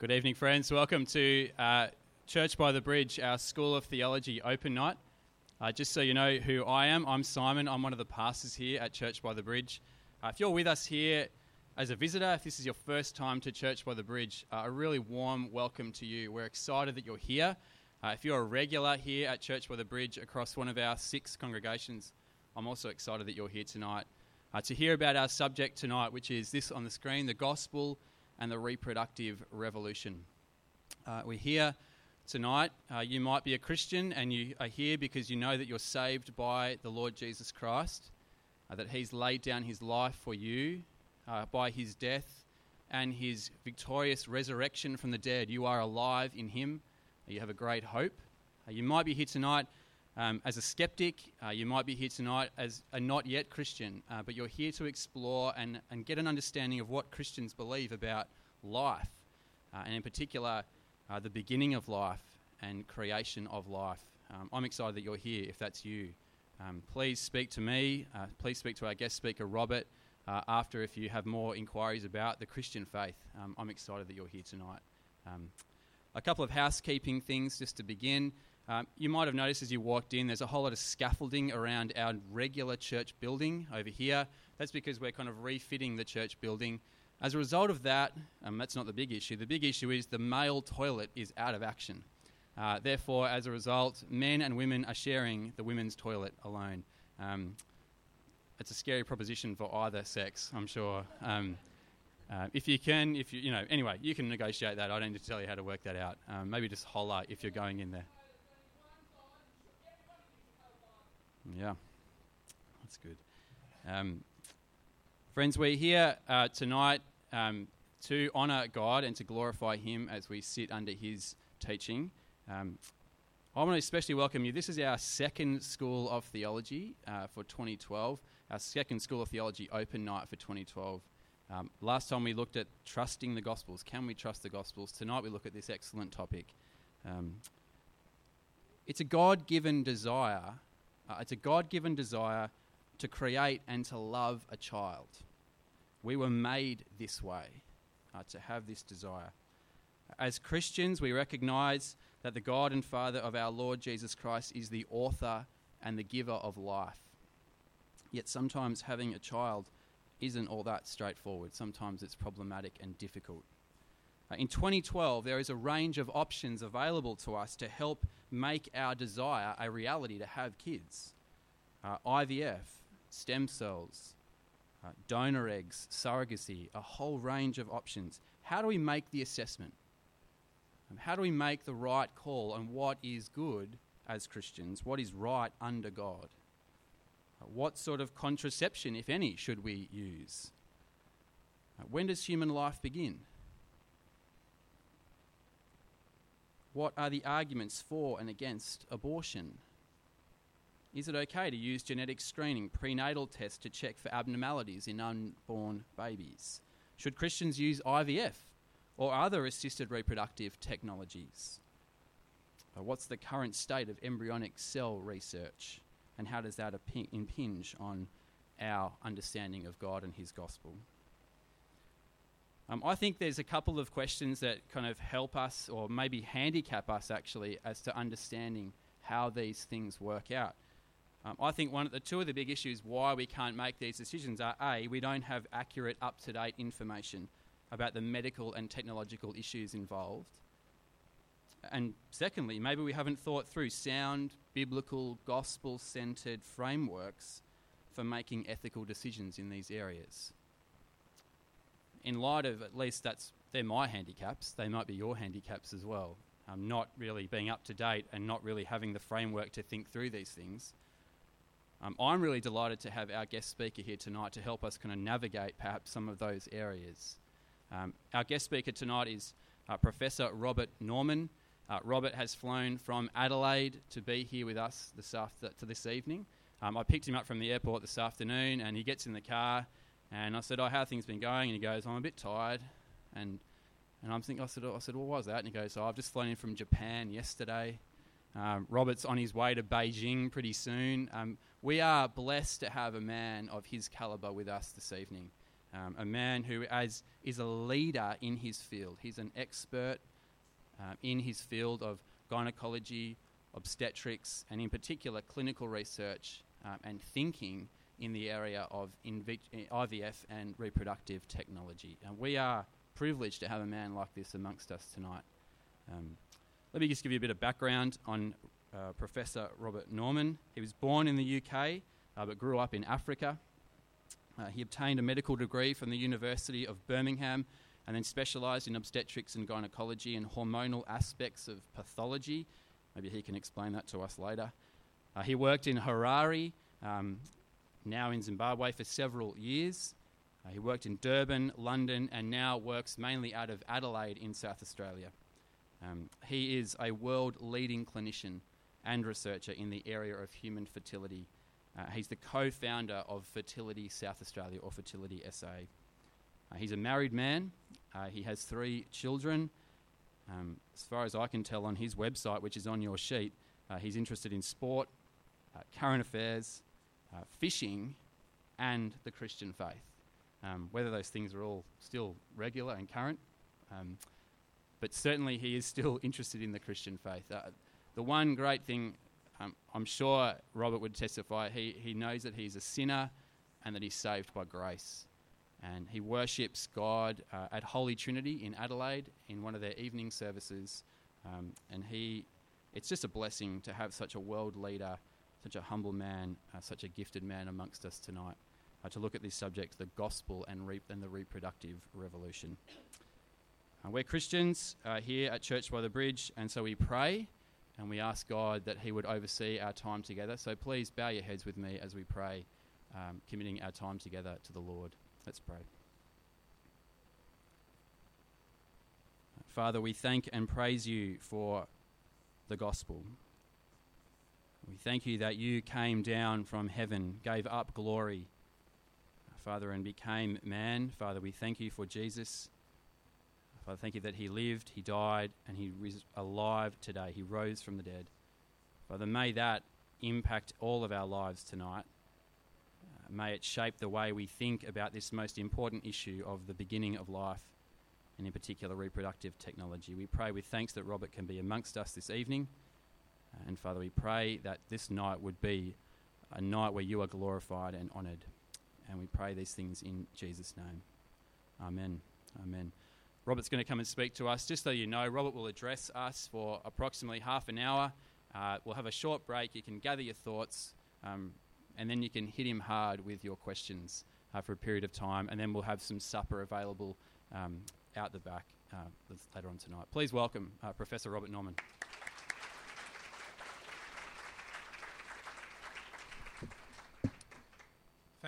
Good evening, friends. Welcome to uh, Church by the Bridge, our School of Theology open night. Uh, just so you know who I am, I'm Simon. I'm one of the pastors here at Church by the Bridge. Uh, if you're with us here as a visitor, if this is your first time to Church by the Bridge, uh, a really warm welcome to you. We're excited that you're here. Uh, if you're a regular here at Church by the Bridge across one of our six congregations, I'm also excited that you're here tonight uh, to hear about our subject tonight, which is this on the screen the gospel and the reproductive revolution. Uh, we're here tonight. Uh, you might be a Christian and you are here because you know that you're saved by the Lord Jesus Christ, uh, that He's laid down His life for you uh, by His death and His victorious resurrection from the dead. You are alive in Him. You have a great hope. Uh, you might be here tonight um, as a skeptic, uh, you might be here tonight as a not yet Christian, uh, but you're here to explore and, and get an understanding of what Christians believe about life, uh, and in particular, uh, the beginning of life and creation of life. Um, I'm excited that you're here if that's you. Um, please speak to me, uh, please speak to our guest speaker, Robert, uh, after if you have more inquiries about the Christian faith. Um, I'm excited that you're here tonight. Um, a couple of housekeeping things just to begin. Um, you might have noticed as you walked in, there's a whole lot of scaffolding around our regular church building over here. That's because we're kind of refitting the church building. As a result of that, um, that's not the big issue. The big issue is the male toilet is out of action. Uh, therefore, as a result, men and women are sharing the women's toilet alone. Um, it's a scary proposition for either sex, I'm sure. Um, uh, if you can, if you, you know, anyway, you can negotiate that. I don't need to tell you how to work that out. Um, maybe just holler if you're going in there. Yeah, that's good. Um, friends, we're here uh, tonight um, to honour God and to glorify Him as we sit under His teaching. Um, I want to especially welcome you. This is our second School of Theology uh, for 2012, our second School of Theology open night for 2012. Um, last time we looked at trusting the Gospels. Can we trust the Gospels? Tonight we look at this excellent topic. Um, it's a God given desire uh, it's a God given desire to create and to love a child. We were made this way, uh, to have this desire. As Christians, we recognize that the God and Father of our Lord Jesus Christ is the author and the giver of life. Yet sometimes having a child isn't all that straightforward. Sometimes it's problematic and difficult. Uh, in 2012, there is a range of options available to us to help make our desire a reality to have kids. Uh, IVF, stem cells, uh, donor eggs, surrogacy, a whole range of options. How do we make the assessment? Um, how do we make the right call on what is good as Christians? What is right under God? Uh, what sort of contraception, if any, should we use? Uh, when does human life begin? What are the arguments for and against abortion? Is it okay to use genetic screening, prenatal tests to check for abnormalities in unborn babies? Should Christians use IVF or other assisted reproductive technologies? Uh, what's the current state of embryonic cell research, and how does that impinge on our understanding of God and His gospel? Um, I think there's a couple of questions that kind of help us, or maybe handicap us actually, as to understanding how these things work out. Um, I think one of the two of the big issues why we can't make these decisions are a we don't have accurate, up-to-date information about the medical and technological issues involved, and secondly, maybe we haven't thought through sound, biblical, gospel-centered frameworks for making ethical decisions in these areas in light of at least that's they're my handicaps, they might be your handicaps as well. Um, not really being up to date and not really having the framework to think through these things. Um, I'm really delighted to have our guest speaker here tonight to help us kind of navigate perhaps some of those areas. Um, our guest speaker tonight is uh, Professor Robert Norman. Uh, Robert has flown from Adelaide to be here with us this after, to this evening. Um, I picked him up from the airport this afternoon, and he gets in the car and I said, "Oh, how things been going?" And he goes, "I'm a bit tired." And and I'm thinking, I said, I said, "What was that?" And he goes, "Oh, I've just flown in from Japan yesterday." Um, Robert's on his way to Beijing pretty soon. Um, we are blessed to have a man of his caliber with us this evening. um, a man who as, is a leader in his field. He's an expert um, in his field of gynecology, obstetrics, and in particular clinical research um, and thinking in the area of IVF and reproductive technology. And we are privileged to have a man like this amongst us tonight. Um, let me just give you a bit of background on uh, Professor Robert Norman. He was born in the UK uh, but grew up in Africa. Uh, he obtained a medical degree from the University of Birmingham and then specialised in obstetrics and gynecology and hormonal aspects of pathology. Maybe he can explain that to us later. Uh, he worked in Harare, um, now in Zimbabwe, for several years. Uh, he worked in Durban, London, and now works mainly out of Adelaide in South Australia. Um, he is a world leading clinician and researcher in the area of human fertility uh, he's the co founder of Fertility South Australia or Fertility SA. Uh, he's a married man, uh, he has three children. Um, as far as I can tell on his website, which is on your sheet, uh, he's interested in sport, uh, current affairs, uh, fishing, and the Christian faith. Um, whether those things are all still regular and current, um, but certainly he is still interested in the Christian faith. the one great thing um, I'm sure Robert would testify, he, he knows that he's a sinner and that he's saved by grace. And he worships God uh, at Holy Trinity in Adelaide in one of their evening services. Um, and he, it's just a blessing to have such a world leader, such a humble man, uh, such a gifted man amongst us tonight uh, to look at this subject, the gospel and, re- and the reproductive revolution. Uh, we're Christians uh, here at Church by the Bridge, and so we pray and we ask God that He would oversee our time together. So please bow your heads with me as we pray, um, committing our time together to the Lord. Let's pray. Father, we thank and praise you for the gospel. We thank you that you came down from heaven, gave up glory, Father, and became man. Father, we thank you for Jesus. Father, thank you that he lived, he died, and he is alive today. He rose from the dead. Father, may that impact all of our lives tonight. Uh, may it shape the way we think about this most important issue of the beginning of life, and in particular, reproductive technology. We pray with thanks that Robert can be amongst us this evening. And Father, we pray that this night would be a night where you are glorified and honoured. And we pray these things in Jesus' name. Amen. Amen. Robert's going to come and speak to us. Just so you know, Robert will address us for approximately half an hour. Uh, we'll have a short break. You can gather your thoughts, um, and then you can hit him hard with your questions uh, for a period of time, and then we'll have some supper available um, out the back uh, later on tonight. Please welcome uh, Professor Robert Norman.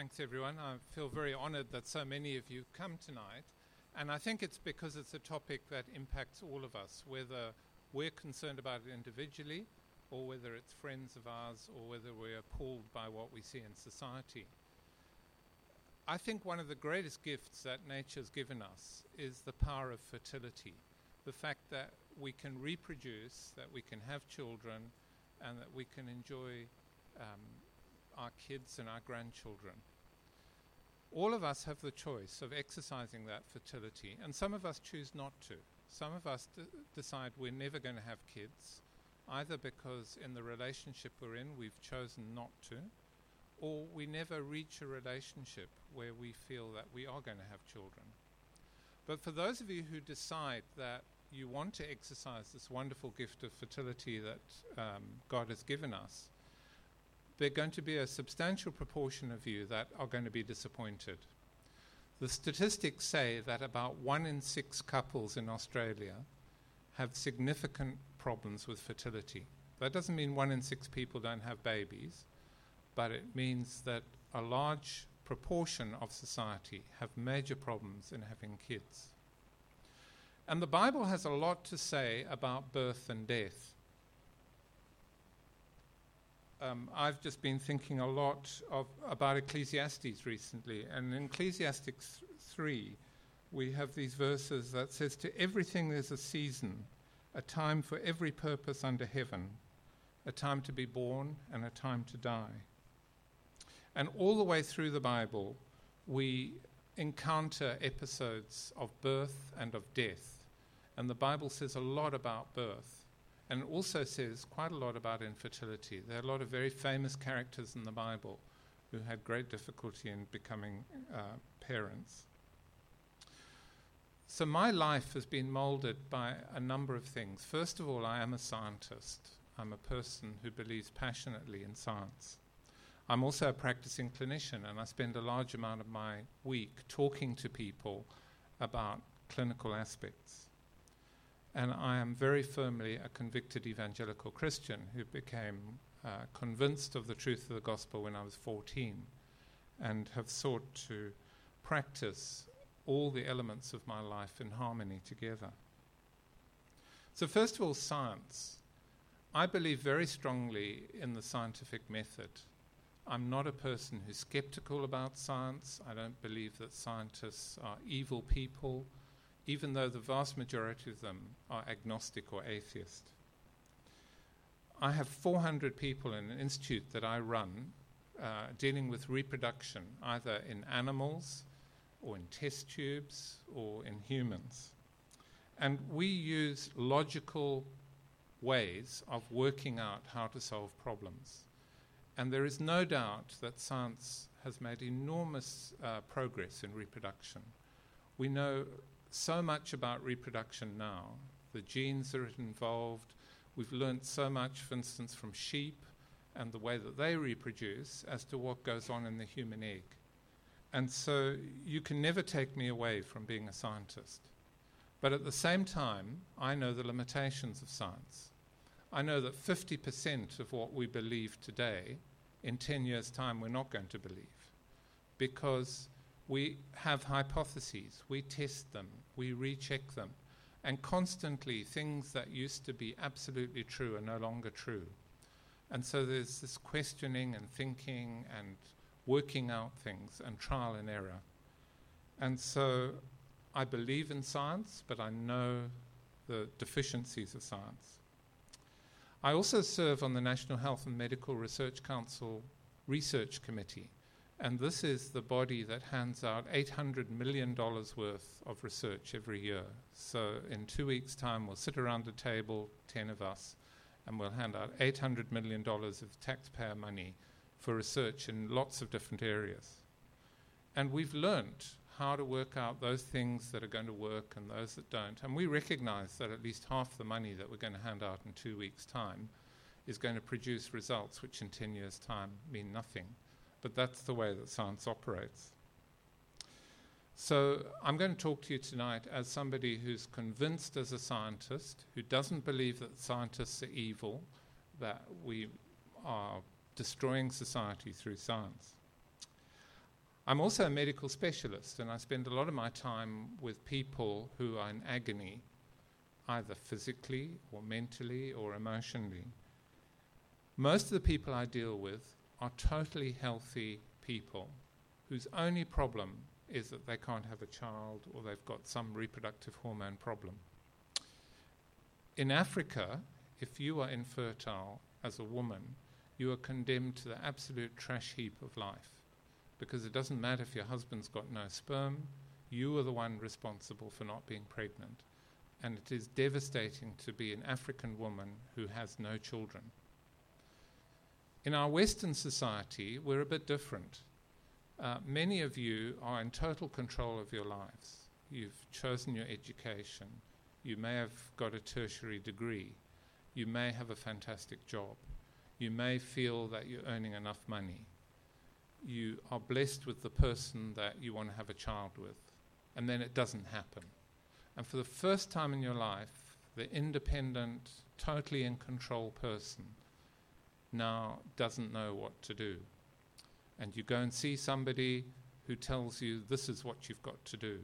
Thanks, everyone. I feel very honoured that so many of you come tonight. And I think it's because it's a topic that impacts all of us, whether we're concerned about it individually, or whether it's friends of ours, or whether we're appalled by what we see in society. I think one of the greatest gifts that nature's given us is the power of fertility. The fact that we can reproduce, that we can have children, and that we can enjoy um, our kids and our grandchildren all of us have the choice of exercising that fertility, and some of us choose not to. Some of us d- decide we're never going to have kids, either because in the relationship we're in we've chosen not to, or we never reach a relationship where we feel that we are going to have children. But for those of you who decide that you want to exercise this wonderful gift of fertility that um, God has given us, there are going to be a substantial proportion of you that are going to be disappointed. The statistics say that about one in six couples in Australia have significant problems with fertility. That doesn't mean one in six people don't have babies, but it means that a large proportion of society have major problems in having kids. And the Bible has a lot to say about birth and death um, I've just been thinking a lot of, about Ecclesiastes recently, and in Ecclesiastes 3, we have these verses that says, To everything there's a season, a time for every purpose under heaven, a time to be born and a time to die. And all the way through the Bible, we encounter episodes of birth and of death. And the Bible says a lot about birth. And also says quite a lot about infertility. There are a lot of very famous characters in the Bible who had great difficulty in becoming uh, parents. So my life has been molded by a number of things. First of all, I am a scientist. I'm a person who believes passionately in science. I'm also a practicing clinician, and I spend a large amount of my week talking to people about clinical aspects. And I am very firmly a convicted evangelical Christian who became uh, convinced of the truth of the gospel when I was 14 and have sought to practice all the elements of my life in harmony together. So, first of all, science. I believe very strongly in the scientific method. I'm not a person who's skeptical about science. I don't believe that scientists are evil people, even though the vast majority of them are agnostic or atheist. I have 400 people in an institute that I run uh, dealing with reproduction, either in animals or in test tubes or in humans. And we use logical ways of working out how to solve problems. And there is no doubt that science has made enormous uh, progress in reproduction. We know so much about reproduction now, the genes that are involved. We've learned so much, for instance, from sheep and the way that they reproduce as to what goes on in the human egg. And so you can never take me away from being a scientist. But at the same time, I know the limitations of science. I know that 50% of what we believe today, in 10 years' time, we're not going to believe. Because we have hypotheses, we test them, we recheck them, and constantly things that used to be absolutely true are no longer true. And so there's this questioning and thinking and working out things and trial and error. And so I believe in science, but I know the deficiencies of science. I also serve on the National Health and Medical Research Council Research Committee, and this is the body that hands out $800 million worth of research every year. So, in two weeks' time, we'll sit around a table, 10 of us, and we'll hand out $800 million of taxpayer money for research in lots of different areas. And we've learned how to work out those things that are going to work and those that don't. And we recognize that at least half the money that we're going to hand out in two weeks' time is going to produce results which in 10 years' time mean nothing. But that's the way that science operates. So I'm going to talk to you tonight as somebody who's convinced as a scientist, who doesn't believe that scientists are evil, that we are destroying society through science. I'm also a medical specialist, and I spend a lot of my time with people who are in agony, either physically or mentally or emotionally. Most of the people I deal with are totally healthy people whose only problem is that they can't have a child or they've got some reproductive hormone problem. In Africa, if you are infertile as a woman, you are condemned to the absolute trash heap of life because it doesn't matter if your husband's got no sperm, you are the one responsible for not being pregnant. And it is devastating to be an African woman who has no children. In our Western society, we're a bit different. Uh, many of you are in total control of your lives. You've chosen your education. You may have got a tertiary degree. You may have a fantastic job. You may feel that you're earning enough money you are blessed with the person that you want to have a child with, and then it doesn't happen. And for the first time in your life, the independent, totally in control person now doesn't know what to do. And you go and see somebody who tells you this is what you've got to do.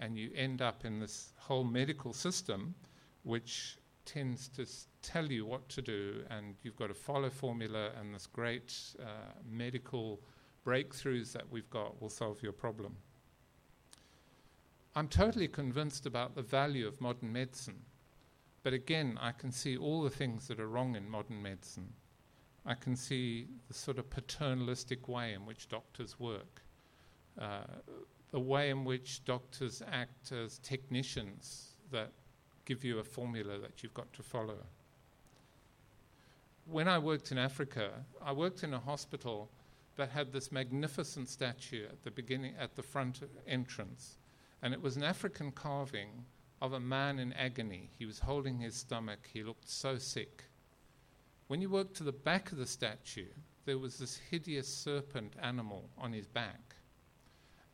And you end up in this whole medical system which tends to tell you what to do, and you've got to follow formula and this great uh, medical breakthroughs that we've got will solve your problem. I'm totally convinced about the value of modern medicine, but again, I can see all the things that are wrong in modern medicine. I can see the sort of paternalistic way in which doctors work, uh, the way in which doctors act as technicians that give you a formula that you've got to follow. When I worked in Africa, I worked in a hospital that had this magnificent statue at the beginning, at the front entrance. And it was an African carving of a man in agony. He was holding his stomach. He looked so sick. When you worked to the back of the statue, there was this hideous serpent animal on his back.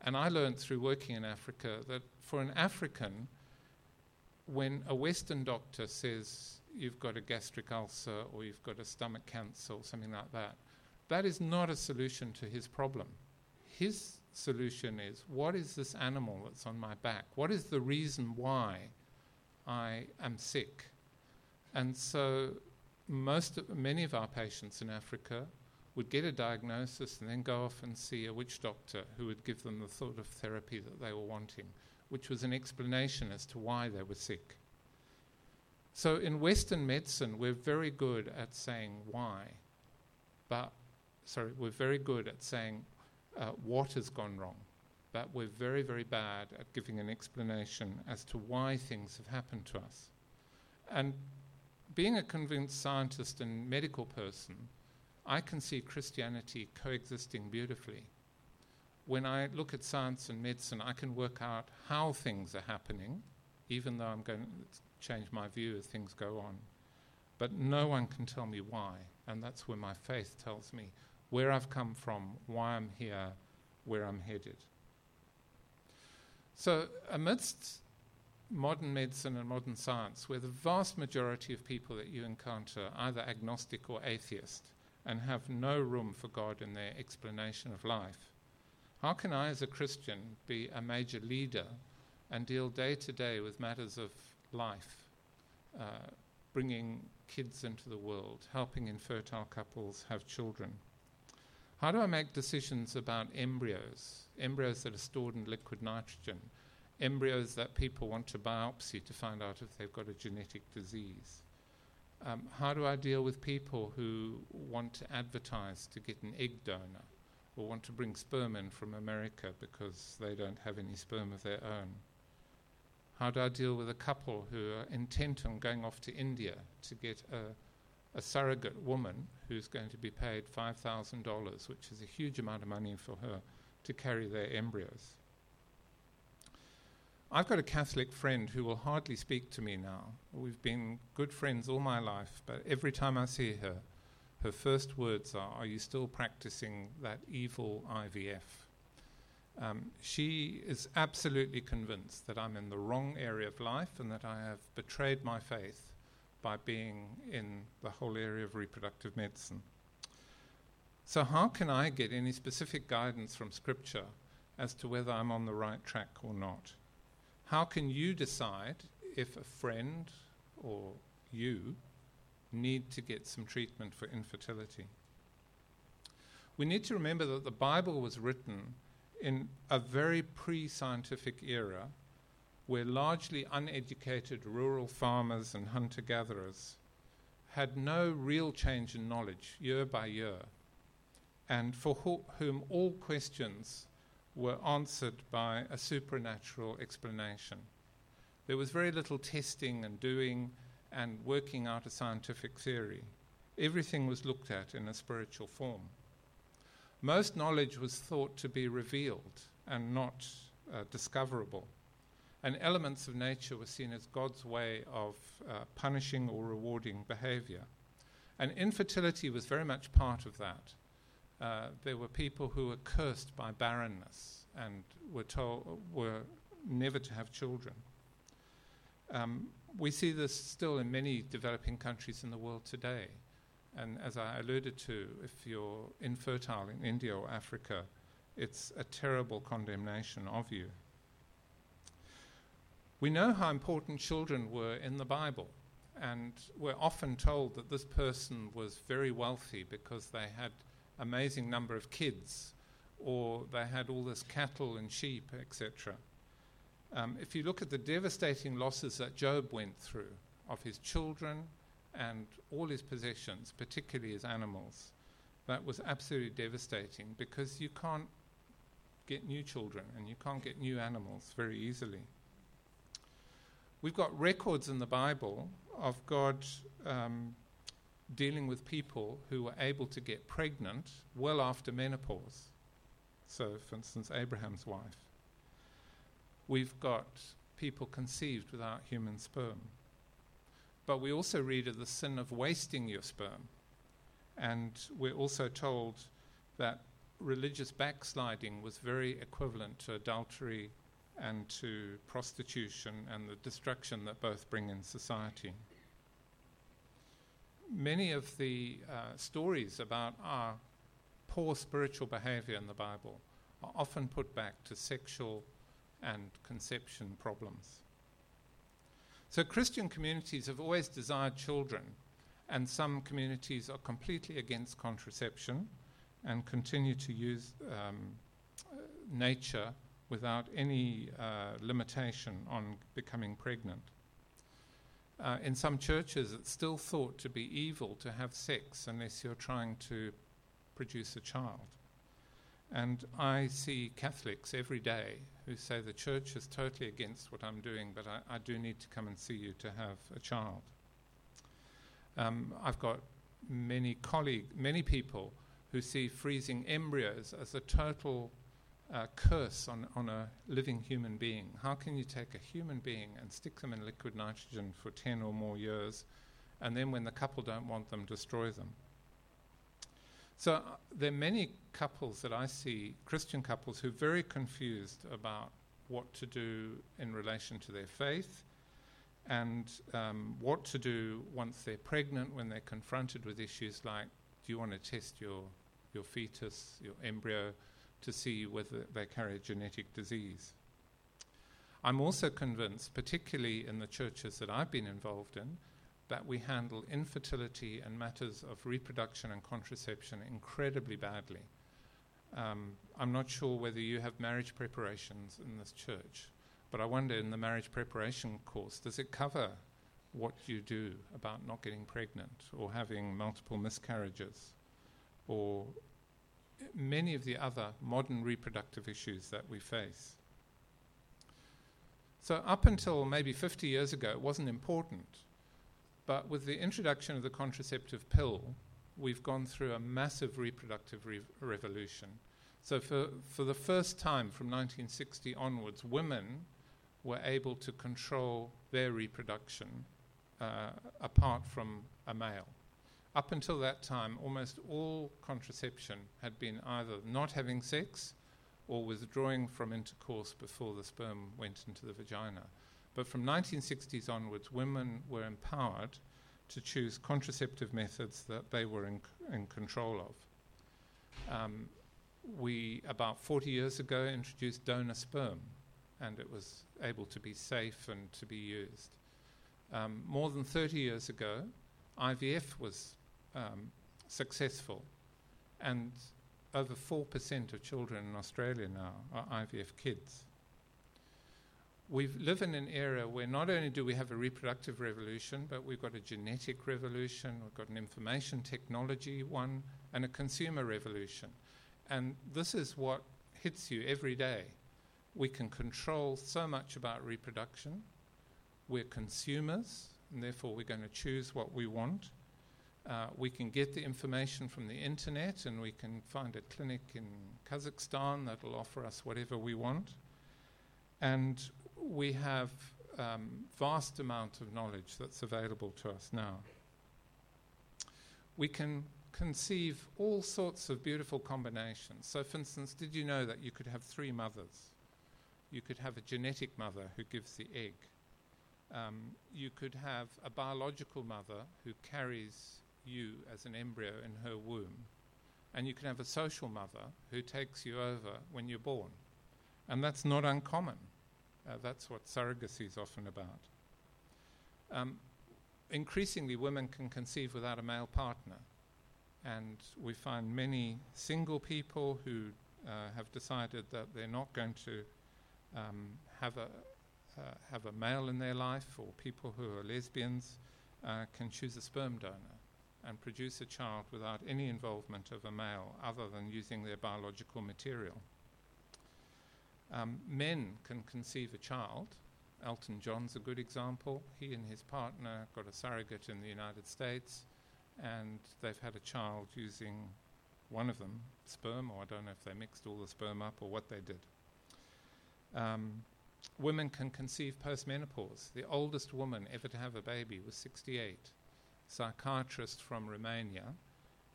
And I learned through working in Africa that for an African, when a Western doctor says you've got a gastric ulcer or you've got a stomach cancer or something like that, that is not a solution to his problem. His solution is what is this animal that's on my back? What is the reason why I am sick? And so most of, many of our patients in Africa would get a diagnosis and then go off and see a witch doctor who would give them the sort of therapy that they were wanting, which was an explanation as to why they were sick. So in Western medicine, we're very good at saying why, but sorry, we're very good at saying uh, what has gone wrong, but we're very, very bad at giving an explanation as to why things have happened to us. And being a convinced scientist and medical person, I can see Christianity coexisting beautifully. When I look at science and medicine, I can work out how things are happening, even though I'm going to change my view as things go on. But no one can tell me why, and that's where my faith tells me where I've come from, why I'm here, where I'm headed. So, amidst modern medicine and modern science, where the vast majority of people that you encounter are either agnostic or atheist, and have no room for God in their explanation of life. How can I, as a Christian, be a major leader and deal day to day with matters of life, uh, bringing kids into the world, helping infertile couples have children? How do I make decisions about embryos, embryos that are stored in liquid nitrogen, embryos that people want to biopsy to find out if they've got a genetic disease? Um, how do I deal with people who want to advertise to get an egg donor or want to bring sperm in from America because they don't have any sperm of their own? How do I deal with a couple who are intent on going off to India to get a, a surrogate woman who's going to be paid $5,000, which is a huge amount of money for her, to carry their embryos? I've got a Catholic friend who will hardly speak to me now. We've been good friends all my life, but every time I see her, her first words are, Are you still practicing that evil IVF? Um, she is absolutely convinced that I'm in the wrong area of life and that I have betrayed my faith by being in the whole area of reproductive medicine. So, how can I get any specific guidance from Scripture as to whether I'm on the right track or not? How can you decide if a friend or you need to get some treatment for infertility? We need to remember that the Bible was written in a very pre scientific era where largely uneducated rural farmers and hunter gatherers had no real change in knowledge year by year, and for ho- whom all questions were answered by a supernatural explanation. There was very little testing and doing and working out a scientific theory. Everything was looked at in a spiritual form. Most knowledge was thought to be revealed and not uh, discoverable. And elements of nature were seen as God's way of uh, punishing or rewarding behavior. And infertility was very much part of that. Uh, there were people who were cursed by barrenness and were told were never to have children. Um, we see this still in many developing countries in the world today. And as I alluded to, if you're infertile in India or Africa, it's a terrible condemnation of you. We know how important children were in the Bible, and we're often told that this person was very wealthy because they had amazing number of kids, or they had all this cattle and sheep, etc. Um, if you look at the devastating losses that Job went through of his children and all his possessions, particularly his animals, that was absolutely devastating because you can't get new children, and you can't get new animals very easily. We've got records in the Bible of God um, dealing with people who were able to get pregnant well after menopause. So, for instance, Abraham's wife. We've got people conceived without human sperm. But we also read of the sin of wasting your sperm. And we're also told that religious backsliding was very equivalent to adultery and to prostitution and the destruction that both bring in society many of the uh, stories about our poor spiritual behavior in the Bible are often put back to sexual and conception problems. So, Christian communities have always desired children, and some communities are completely against contraception and continue to use um, nature without any uh, limitation on becoming pregnant. Uh, in some churches, it's still thought to be evil to have sex unless you're trying to produce a child. And I see Catholics every day who say the church is totally against what I'm doing, but I, I do need to come and see you to have a child. Um, I've got many colleagues, many people who see freezing embryos as a total uh, curse on, on a living human being. How can you take a human being and stick them in liquid nitrogen for 10 or more years, and then when the couple don't want them, destroy them? So uh, there are many couples that I see, Christian couples, who are very confused about what to do in relation to their faith and um, what to do once they're pregnant when they're confronted with issues like do you want to test your, your fetus, your embryo? To see whether they carry a genetic disease. I'm also convinced, particularly in the churches that I've been involved in, that we handle infertility and matters of reproduction and contraception incredibly badly. Um, I'm not sure whether you have marriage preparations in this church, but I wonder in the marriage preparation course, does it cover what you do about not getting pregnant or having multiple miscarriages or many of the other modern reproductive issues that we face. So, up until maybe 50 years ago, it wasn't important. But with the introduction of the contraceptive pill, we've gone through a massive reproductive re- revolution. So, for, for the first time from 1960 onwards, women were able to control their reproduction uh, apart from a male. Up until that time, almost all contraception had been either not having sex or withdrawing from intercourse before the sperm went into the vagina. But from 1960s onwards, women were empowered to choose contraceptive methods that they were in, in control of. Um, we, about 40 years ago, introduced donor sperm, and it was able to be safe and to be used. Um, more than 30 years ago, IVF was um, successful, and over 4% of children in Australia now are IVF kids. We live in an era where not only do we have a reproductive revolution, but we've got a genetic revolution, we've got an information technology one, and a consumer revolution. And this is what hits you every day. We can control so much about reproduction. We're consumers, and therefore we're going to choose what we want. Uh, we can get the information from the internet and we can find a clinic in Kazakhstan that will offer us whatever we want. And we have um, vast amount of knowledge that's available to us now. We can conceive all sorts of beautiful combinations. So, for instance, did you know that you could have three mothers? You could have a genetic mother who gives the egg. Um, you could have a biological mother who carries you as an embryo in her womb. And you can have a social mother who takes you over when you're born. And that's not uncommon. Uh, that's what surrogacy is often about. Um, increasingly, women can conceive without a male partner. And we find many single people who uh, have decided that they're not going to um, have, a, uh, have a male in their life, or people who are lesbians uh, can choose a sperm donor and produce a child without any involvement of a male other than using their biological material. Um, men can conceive a child. Elton John's a good example. He and his partner got a surrogate in the United States, and they've had a child using one of them, sperm, or I don't know if they mixed all the sperm up or what they did. Um, women can conceive postmenopause. The oldest woman ever to have a baby was 68. Psychiatrist from Romania,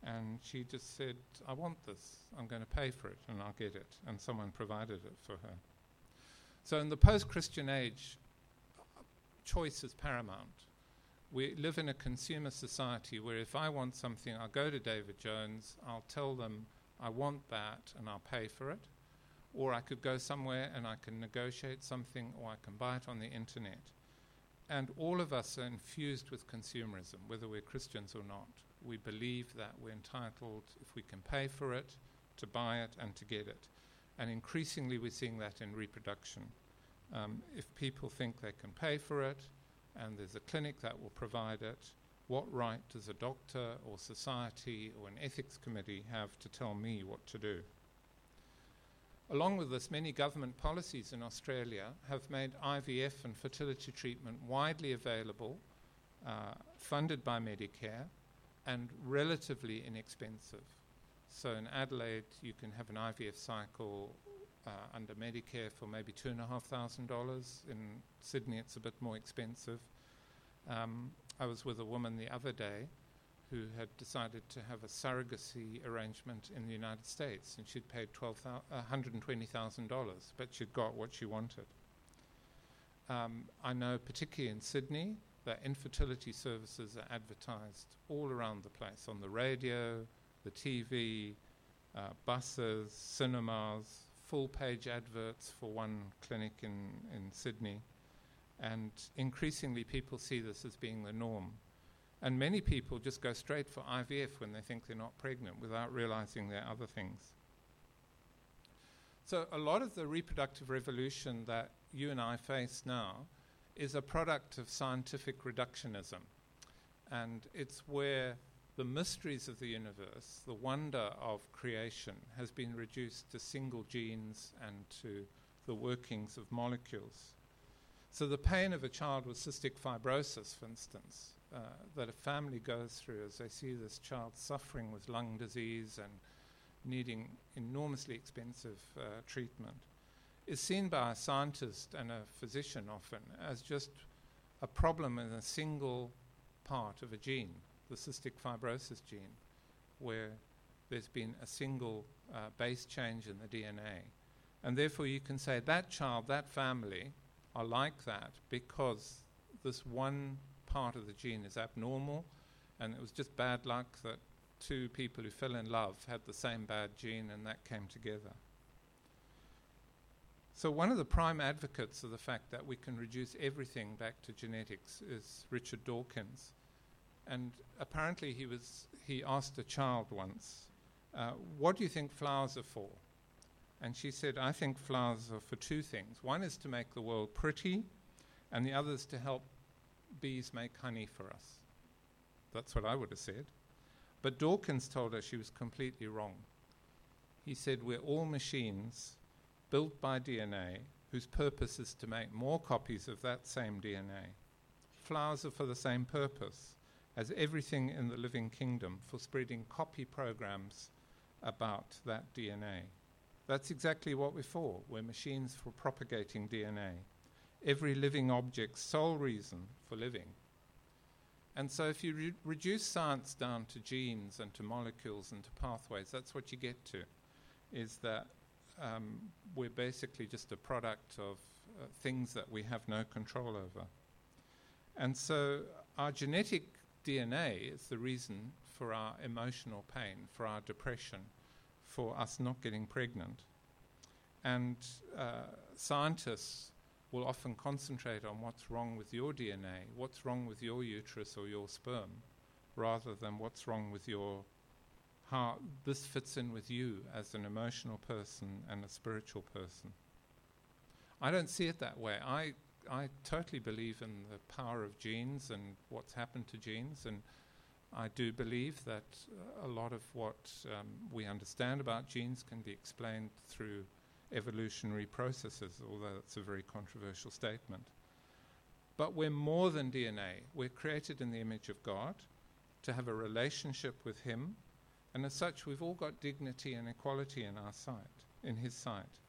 and she just said, I want this. I'm going to pay for it, and I'll get it. And someone provided it for her. So, in the post Christian age, choice is paramount. We live in a consumer society where if I want something, I'll go to David Jones, I'll tell them I want that, and I'll pay for it. Or I could go somewhere and I can negotiate something, or I can buy it on the internet. And all of us are infused with consumerism, whether we're Christians or not. We believe that we're entitled, if we can pay for it, to buy it and to get it. And increasingly, we're seeing that in reproduction. Um, if people think they can pay for it and there's a clinic that will provide it, what right does a doctor or society or an ethics committee have to tell me what to do? Along with this, many government policies in Australia have made IVF and fertility treatment widely available, uh, funded by Medicare, and relatively inexpensive. So in Adelaide, you can have an IVF cycle uh, under Medicare for maybe $2,500. In Sydney, it's a bit more expensive. Um, I was with a woman the other day who had decided to have a surrogacy arrangement in the United States, and she'd paid $120,000, but she'd got what she wanted. Um, I know, particularly in Sydney, that infertility services are advertised all around the place on the radio, the TV, uh, buses, cinemas, full page adverts for one clinic in, in Sydney. And increasingly, people see this as being the norm. And many people just go straight for IVF when they think they're not pregnant without realizing there are other things. So, a lot of the reproductive revolution that you and I face now is a product of scientific reductionism. And it's where the mysteries of the universe, the wonder of creation, has been reduced to single genes and to the workings of molecules. So, the pain of a child with cystic fibrosis, for instance, uh, that a family goes through as they see this child suffering with lung disease and needing enormously expensive uh, treatment is seen by a scientist and a physician often as just a problem in a single part of a gene, the cystic fibrosis gene, where there's been a single uh, base change in the DNA. And therefore, you can say that child, that family are like that because this one part of the gene is abnormal, and it was just bad luck that two people who fell in love had the same bad gene and that came together. So, one of the prime advocates of the fact that we can reduce everything back to genetics is Richard Dawkins. And apparently, he, was, he asked a child once, uh, What do you think flowers are for? And she said, I think flowers are for two things. One is to make the world pretty, and the other is to help bees make honey for us. That's what I would have said. But Dawkins told her she was completely wrong. He said, We're all machines built by DNA whose purpose is to make more copies of that same DNA. Flowers are for the same purpose as everything in the living kingdom for spreading copy programs about that DNA. That's exactly what we're for. We're machines for propagating DNA every living object's sole reason for living. And so, if you re- reduce science down to genes and to molecules and to pathways, that's what you get to. Is that um, we're basically just a product of uh, things that we have no control over. And so, our genetic DNA is the reason for our emotional pain, for our depression, for us not getting pregnant. And uh, scientists will often concentrate on what's wrong with your DNA, what's wrong with your uterus or your sperm, rather than what's wrong with your how this fits in with you as an emotional person and a spiritual person. I don't see it that way. I I totally believe in the power of genes and what's happened to genes, and I do believe that a lot of what um, we understand about genes can be explained through evolutionary processes, although that's a very controversial statement. But we're more than DNA. We're created in the image of God to have a relationship with Him, and as such, we've all got dignity and equality in our sight, in His sight.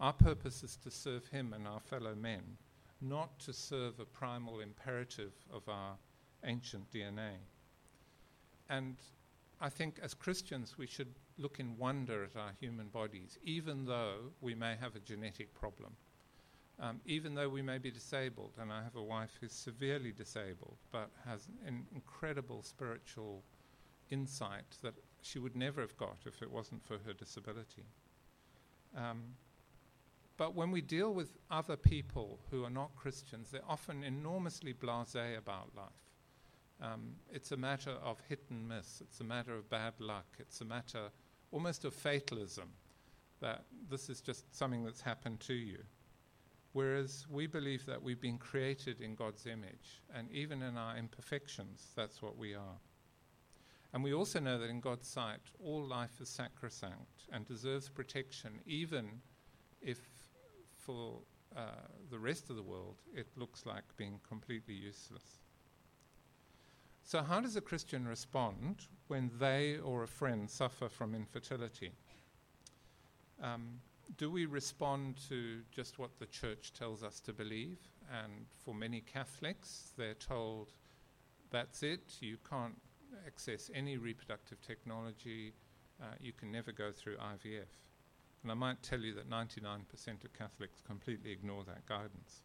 Our purpose is to serve Him and our fellow men, not to serve a primal imperative of our ancient DNA. And I think as Christians, we should look in wonder at our human bodies, even though we may have a genetic problem. Um, even though we may be disabled, and I have a wife who's severely disabled but has an incredible spiritual insight that she would never have got if it wasn't for her disability. Um, but when we deal with other people who are not Christians, they're often enormously blase about life. Um, it's a matter of hit and miss. It's a matter of bad luck. It's a matter almost of fatalism that this is just something that's happened to you. Whereas we believe that we've been created in God's image, and even in our imperfections, that's what we are. And we also know that in God's sight, all life is sacrosanct and deserves protection, even if for uh, the rest of the world it looks like being completely useless. So, how does a Christian respond when they or a friend suffer from infertility? Um, do we respond to just what the church tells us to believe? And for many Catholics, they're told that's it, you can't access any reproductive technology, uh, you can never go through IVF. And I might tell you that 99% of Catholics completely ignore that guidance.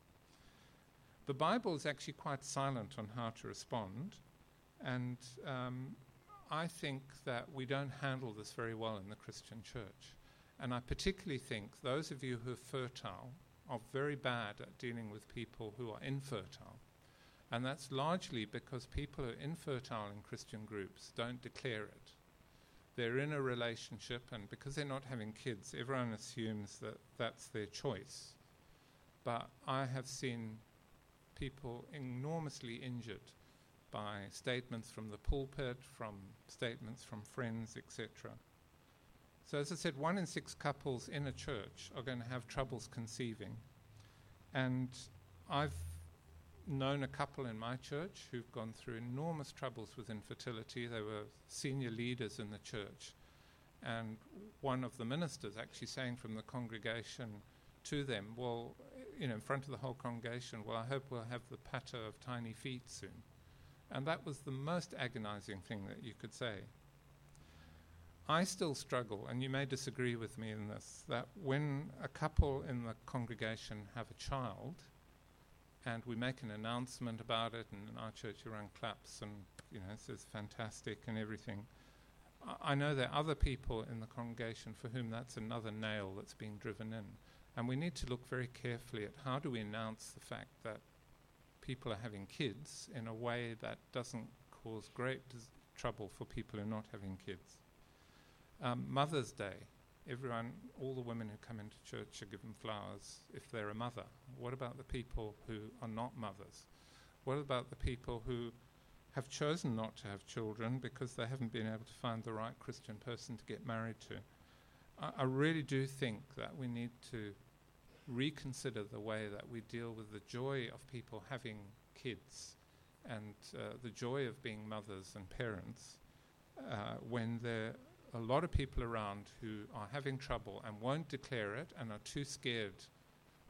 The Bible is actually quite silent on how to respond, and um, I think that we don't handle this very well in the Christian church. And I particularly think those of you who are fertile are very bad at dealing with people who are infertile. And that's largely because people who are infertile in Christian groups don't declare it. They're in a relationship, and because they're not having kids, everyone assumes that that's their choice. But I have seen people enormously injured by statements from the pulpit, from statements from friends, etc. So, as I said, one in six couples in a church are going to have troubles conceiving. And I've known a couple in my church who've gone through enormous troubles with infertility. They were senior leaders in the church. And one of the ministers actually saying from the congregation to them, Well, you know, in front of the whole congregation, well, I hope we'll have the patter of tiny feet soon. And that was the most agonizing thing that you could say. I still struggle, and you may disagree with me in this, that when a couple in the congregation have a child, and we make an announcement about it, and in our church everyone claps and you know says fantastic and everything. I, I know there are other people in the congregation for whom that's another nail that's being driven in, and we need to look very carefully at how do we announce the fact that people are having kids in a way that doesn't cause great dis- trouble for people who are not having kids. Um, Mother's Day, everyone, all the women who come into church are given flowers if they're a mother. What about the people who are not mothers? What about the people who have chosen not to have children because they haven't been able to find the right Christian person to get married to? I, I really do think that we need to reconsider the way that we deal with the joy of people having kids and uh, the joy of being mothers and parents uh, when there are a lot of people around who are having trouble and won't declare it and are too scared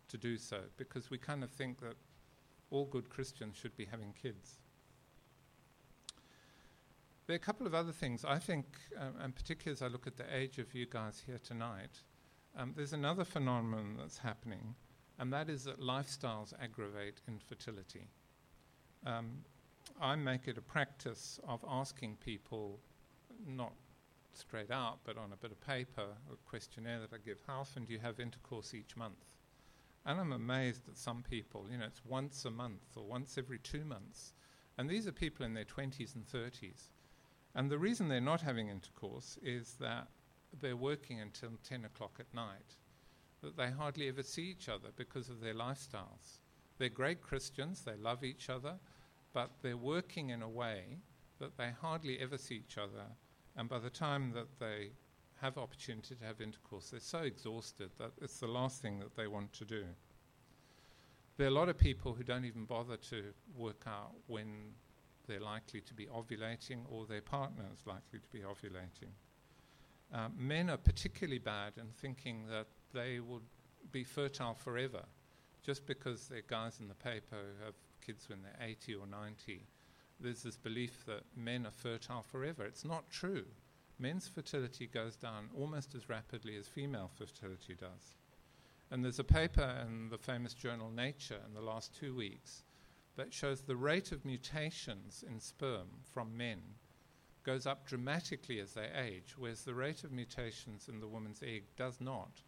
to do so because we kind of think that all good Christians should be having kids. There are a couple of other things. I think, um, and particularly as I look at the age of you guys here tonight, um, there's another phenomenon that's happening, and that is that lifestyles aggravate infertility. Um, I make it a practice of asking people, not straight out, but on a bit of paper, a questionnaire that I give, how often do you have intercourse each month? And I'm amazed at some people, you know, it's once a month or once every two months. And these are people in their 20s and 30s. And the reason they're not having intercourse is that they're working until 10 o'clock at night, that they hardly ever see each other because of their lifestyles. They're great Christians, they love each other, but they're working in a way that they hardly ever see each other. And by the time that they have opportunity to have intercourse, they're so exhausted that it's the last thing that they want to do. There are a lot of people who don't even bother to work out when they're likely to be ovulating or their partner is likely to be ovulating. Uh, men are particularly bad in thinking that they will be fertile forever just because they're guys in the paper who have kids when they're 80 or 90. There's this belief that men are fertile forever. It's not true. Men's fertility goes down almost as rapidly as female fertility does. And there's a paper in the famous journal Nature in the last two weeks that shows the rate of mutations in sperm from men goes up dramatically as they age, whereas the rate of mutations in the woman's egg does not.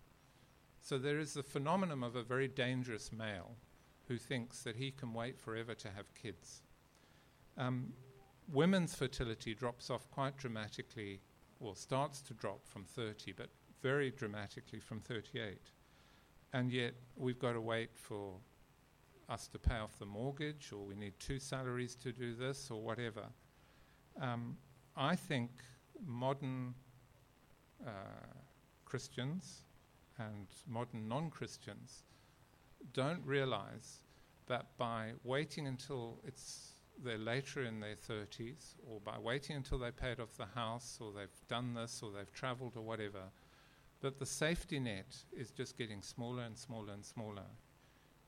So there is the phenomenon of a very dangerous male who thinks that he can wait forever to have kids. Um, women's fertility drops off quite dramatically, or starts to drop from 30, but very dramatically from 38. And yet we've got to wait for us to pay off the mortgage, or we need two salaries to do this, or whatever. Um, I think modern uh, Christians and modern non Christians don't realize that by waiting until it's they're later in their 30s, or by waiting until they paid off the house, or they've done this, or they've traveled, or whatever, that the safety net is just getting smaller and smaller and smaller.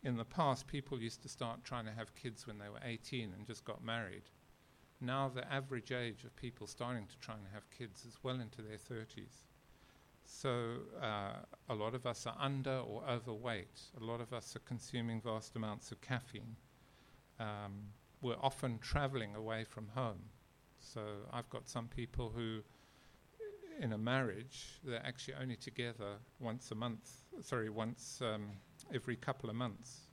In the past, people used to start trying to have kids when they were 18 and just got married. Now, the average age of people starting to try and have kids is well into their 30s. So, uh, a lot of us are under or overweight. A lot of us are consuming vast amounts of caffeine. Um, we're often traveling away from home. So, I've got some people who, in a marriage, they're actually only together once a month, sorry, once um, every couple of months.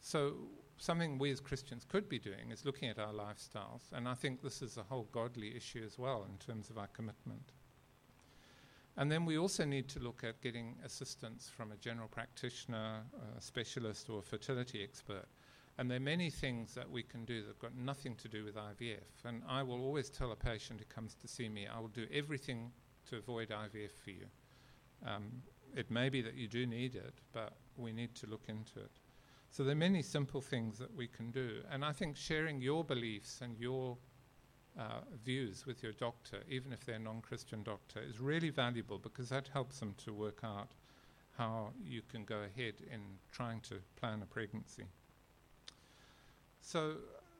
So, something we as Christians could be doing is looking at our lifestyles, and I think this is a whole godly issue as well in terms of our commitment. And then we also need to look at getting assistance from a general practitioner, a specialist, or a fertility expert. And there are many things that we can do that have got nothing to do with IVF. And I will always tell a patient who comes to see me, I will do everything to avoid IVF for you. Um, it may be that you do need it, but we need to look into it. So there are many simple things that we can do. And I think sharing your beliefs and your uh, views with your doctor, even if they're a non Christian doctor, is really valuable because that helps them to work out how you can go ahead in trying to plan a pregnancy. So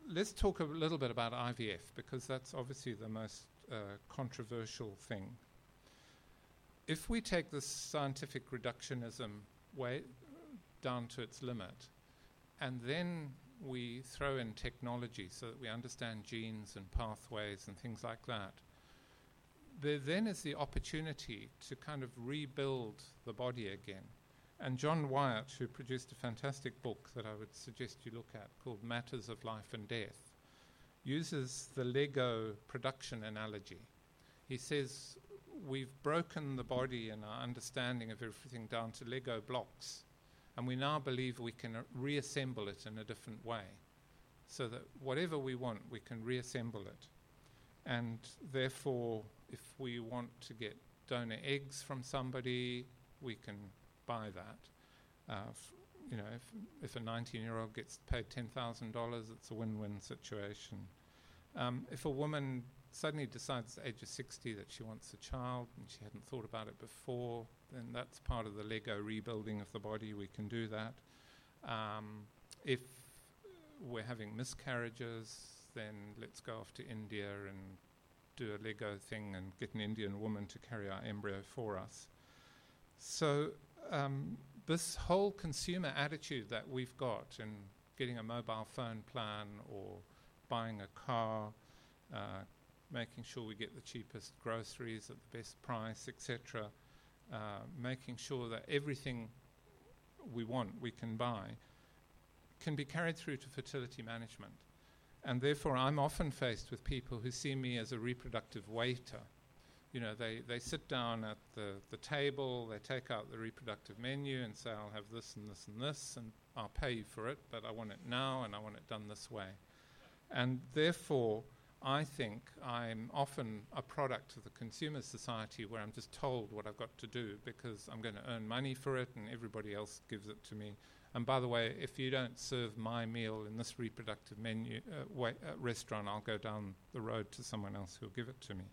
let's talk a little bit about IVF because that's obviously the most uh, controversial thing. If we take this scientific reductionism way down to its limit, and then we throw in technology so that we understand genes and pathways and things like that, there then is the opportunity to kind of rebuild the body again. And John Wyatt, who produced a fantastic book that I would suggest you look at called Matters of Life and Death, uses the Lego production analogy. He says, We've broken the body and our understanding of everything down to Lego blocks and we now believe we can reassemble it in a different way. So that whatever we want, we can reassemble it. And therefore, if we want to get donor eggs from somebody, we can buy that. Uh, f- you know, if, if a 19 year old gets paid $10,000, it's a win win situation. Um, if a woman suddenly decides at the age of 60 that she wants a child and she hadn't thought about it before, then that's part of the Lego rebuilding of the body. We can do that. Um, if we're having miscarriages, then let's go off to India and do a Lego thing and get an Indian woman to carry our embryo for us. So, um, this whole consumer attitude that we've got in getting a mobile phone plan or buying a car, uh, making sure we get the cheapest groceries at the best price, etc., uh, making sure that everything we want we can buy can be carried through to fertility management. And therefore, I'm often faced with people who see me as a reproductive waiter. You know, they, they sit down at the, the table, they take out the reproductive menu and say, I'll have this and this and this, and I'll pay you for it, but I want it now and I want it done this way. And therefore, I think I'm often a product of the consumer society where I'm just told what I've got to do because I'm going to earn money for it and everybody else gives it to me. And by the way, if you don't serve my meal in this reproductive menu uh, uh, restaurant, I'll go down the road to someone else who'll give it to me.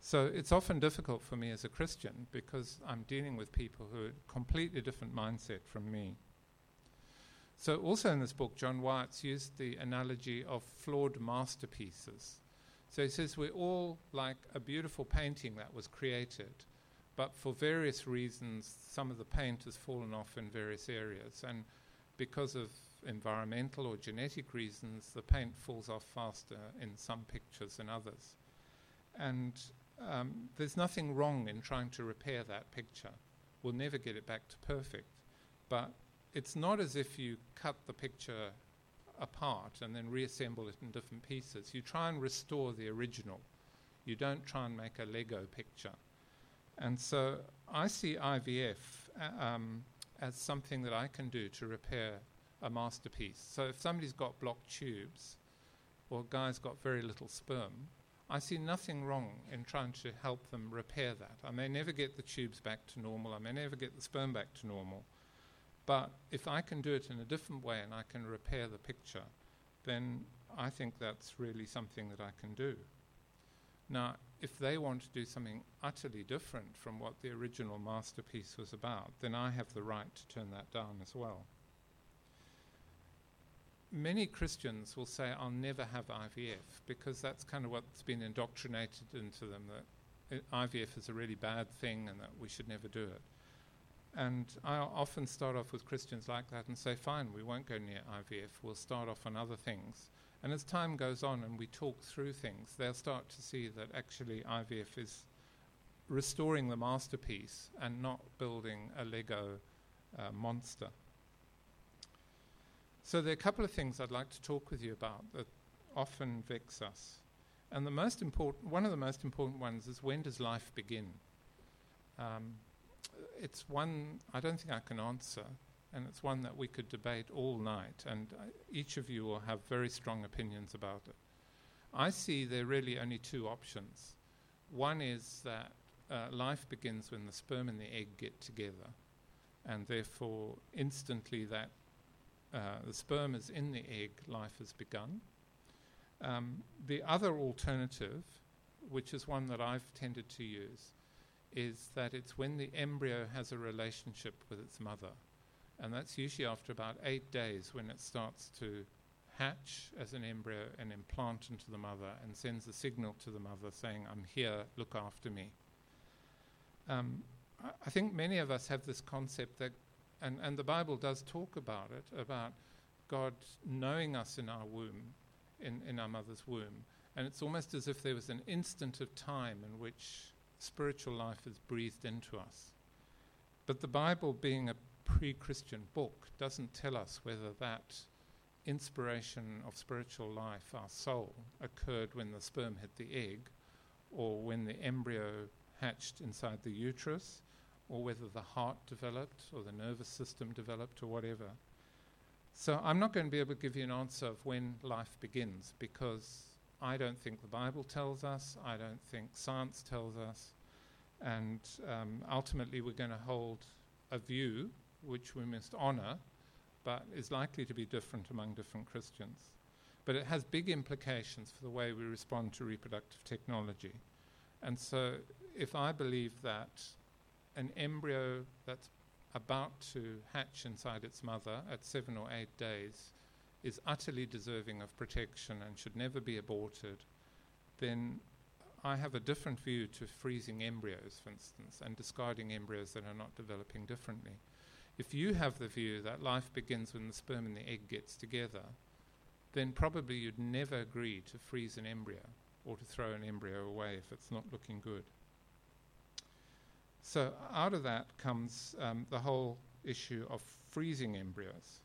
So it's often difficult for me as a Christian because I'm dealing with people who are completely different mindset from me. So, also in this book, John Wyatt's used the analogy of flawed masterpieces. So, he says we're all like a beautiful painting that was created, but for various reasons, some of the paint has fallen off in various areas. And because of environmental or genetic reasons, the paint falls off faster in some pictures than others. And um, there's nothing wrong in trying to repair that picture. We'll never get it back to perfect. But it's not as if you cut the picture apart and then reassemble it in different pieces. You try and restore the original. You don't try and make a Lego picture. And so I see IVF uh, um, as something that I can do to repair a masterpiece. So if somebody's got blocked tubes or a guy's got very little sperm, I see nothing wrong in trying to help them repair that. I may never get the tubes back to normal, I may never get the sperm back to normal, but if I can do it in a different way and I can repair the picture, then I think that's really something that I can do. Now, if they want to do something utterly different from what the original masterpiece was about, then I have the right to turn that down as well. Many Christians will say, I'll never have IVF, because that's kind of what's been indoctrinated into them that IVF is a really bad thing and that we should never do it. And I often start off with Christians like that and say, fine, we won't go near IVF, we'll start off on other things. And as time goes on and we talk through things, they'll start to see that actually IVF is restoring the masterpiece and not building a Lego uh, monster. So there are a couple of things I'd like to talk with you about that often vex us. And the most important, one of the most important ones is when does life begin? Um, it's one I don't think I can answer, and it's one that we could debate all night, and uh, each of you will have very strong opinions about it. I see there are really only two options. One is that uh, life begins when the sperm and the egg get together, and therefore, instantly, that uh, the sperm is in the egg, life has begun. Um, the other alternative, which is one that I've tended to use, is that it's when the embryo has a relationship with its mother. And that's usually after about eight days when it starts to hatch as an embryo and implant into the mother and sends a signal to the mother saying, I'm here, look after me. Um, I, I think many of us have this concept that, and, and the Bible does talk about it, about God knowing us in our womb, in, in our mother's womb. And it's almost as if there was an instant of time in which spiritual life is breathed into us. But the Bible, being a pre Christian book, doesn't tell us whether that inspiration of spiritual life, our soul, occurred when the sperm hit the egg or when the embryo hatched inside the uterus or whether the heart developed or the nervous system developed or whatever. So I'm not going to be able to give you an answer of when life begins because I don't think the Bible tells us, I don't think science tells us, and um, ultimately we're going to hold a view which we must honour, but is likely to be different among different Christians. But it has big implications for the way we respond to reproductive technology. And so, if I believe that an embryo that's about to hatch inside its mother at seven or eight days is utterly deserving of protection and should never be aborted, then I have a different view to freezing embryos, for instance, and discarding embryos that are not developing differently. If you have the view that life begins when the sperm and the egg gets together, then probably you'd never agree to freeze an embryo or to throw an embryo away if it's not looking good. So out of that comes um, the whole issue of freezing embryos.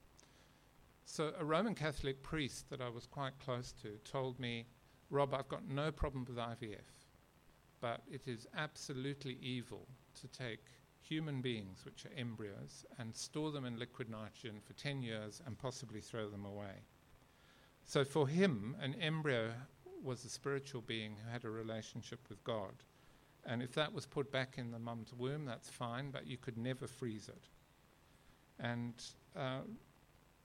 So a Roman Catholic priest that I was quite close to told me, Rob, I've got no problem with IVF, but it is absolutely evil to take human beings, which are embryos, and store them in liquid nitrogen for 10 years and possibly throw them away. So for him, an embryo was a spiritual being who had a relationship with God. And if that was put back in the mum's womb, that's fine, but you could never freeze it. And uh,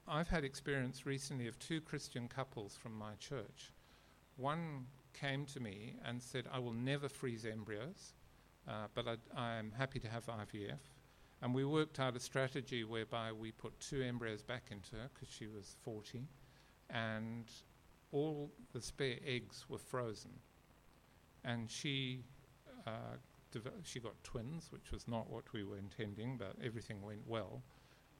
I've had experience recently of two Christian couples from my church. One came to me and said, I will never freeze embryos, uh, but I, am happy to have IVF. And we worked out a strategy whereby we put two embryos back into her because she was 40, and all the spare eggs were frozen. And she, uh, she got twins, which was not what we were intending, but everything went well.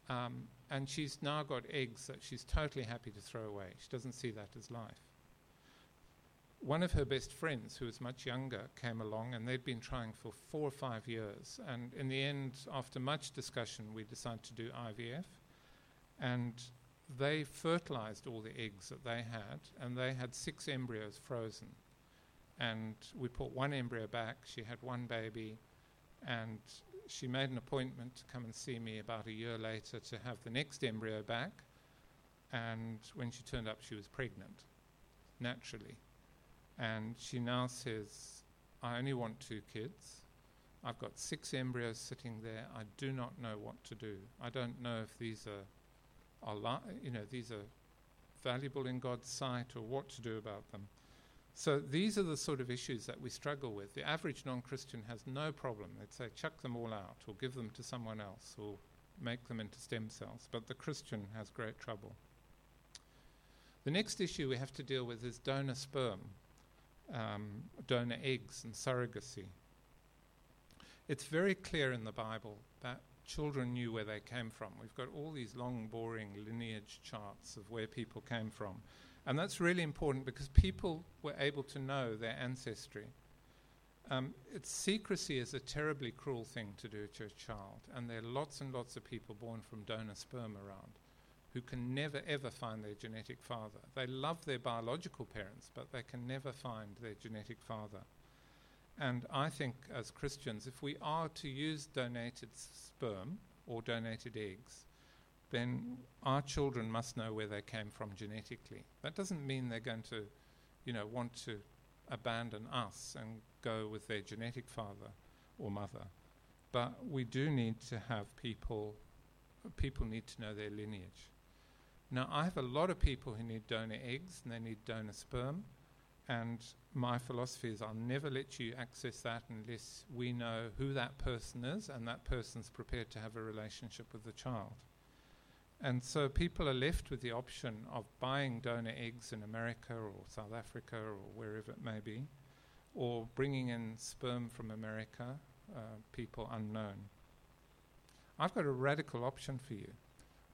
Um, and she's now got eggs that she's totally happy to throw away. She doesn't see that as life. One of her best friends, who was much younger, came along and they'd been trying for four or five years. And in the end, after much discussion, we decided to do IVF. And they fertilized all the eggs that they had, and they had six embryos frozen. And we put one embryo back, she had one baby, and she made an appointment to come and see me about a year later to have the next embryo back. And when she turned up, she was pregnant, naturally. And she now says, I only want two kids. I've got six embryos sitting there. I do not know what to do. I don't know if these are, are li- you know, these are valuable in God's sight or what to do about them. So these are the sort of issues that we struggle with. The average non-Christian has no problem. They'd say, chuck them all out, or give them to someone else, or make them into stem cells. But the Christian has great trouble. The next issue we have to deal with is donor sperm, um, donor eggs, and surrogacy. It's very clear in the Bible that children knew where they came from. We've got all these long, boring lineage charts of where people came from. And that's really important because people were able to know their ancestry. Um, secrecy is a terribly cruel thing to do to a child, and there are lots and lots of people born from donor sperm around who can never ever find their genetic father. They love their biological parents, but they can never find their genetic father. And I think as Christians, if we are to use donated sperm or donated eggs, then our children must know where they came from genetically. That doesn't mean they're going to, you know, want to abandon us and go with their genetic father or mother. But we do need to have people, people need to know their lineage. Now, I have a lot of people who need donor eggs and they need donor sperm. And my philosophy is I'll never let you access that unless we know who that person is and that person's prepared to have a relationship with the child. And so people are left with the option of buying donor eggs in America or South Africa or wherever it may be, or bringing in sperm from America, uh, people unknown. I've got a radical option for you.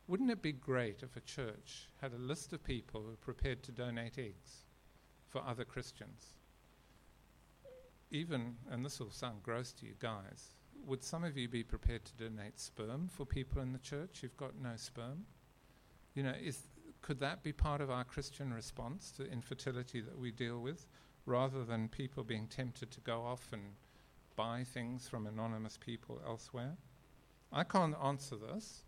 Wouldn't it be great if a church had a list of people who are prepared to donate eggs for other Christians? Even, and this will sound gross to you guys, would some of you be prepared to donate sperm for people in the church who've got no sperm? You know, is, could that be part of our Christian response to infertility that we deal with, rather than people being tempted to go off and buy things from anonymous people elsewhere? I can't answer this,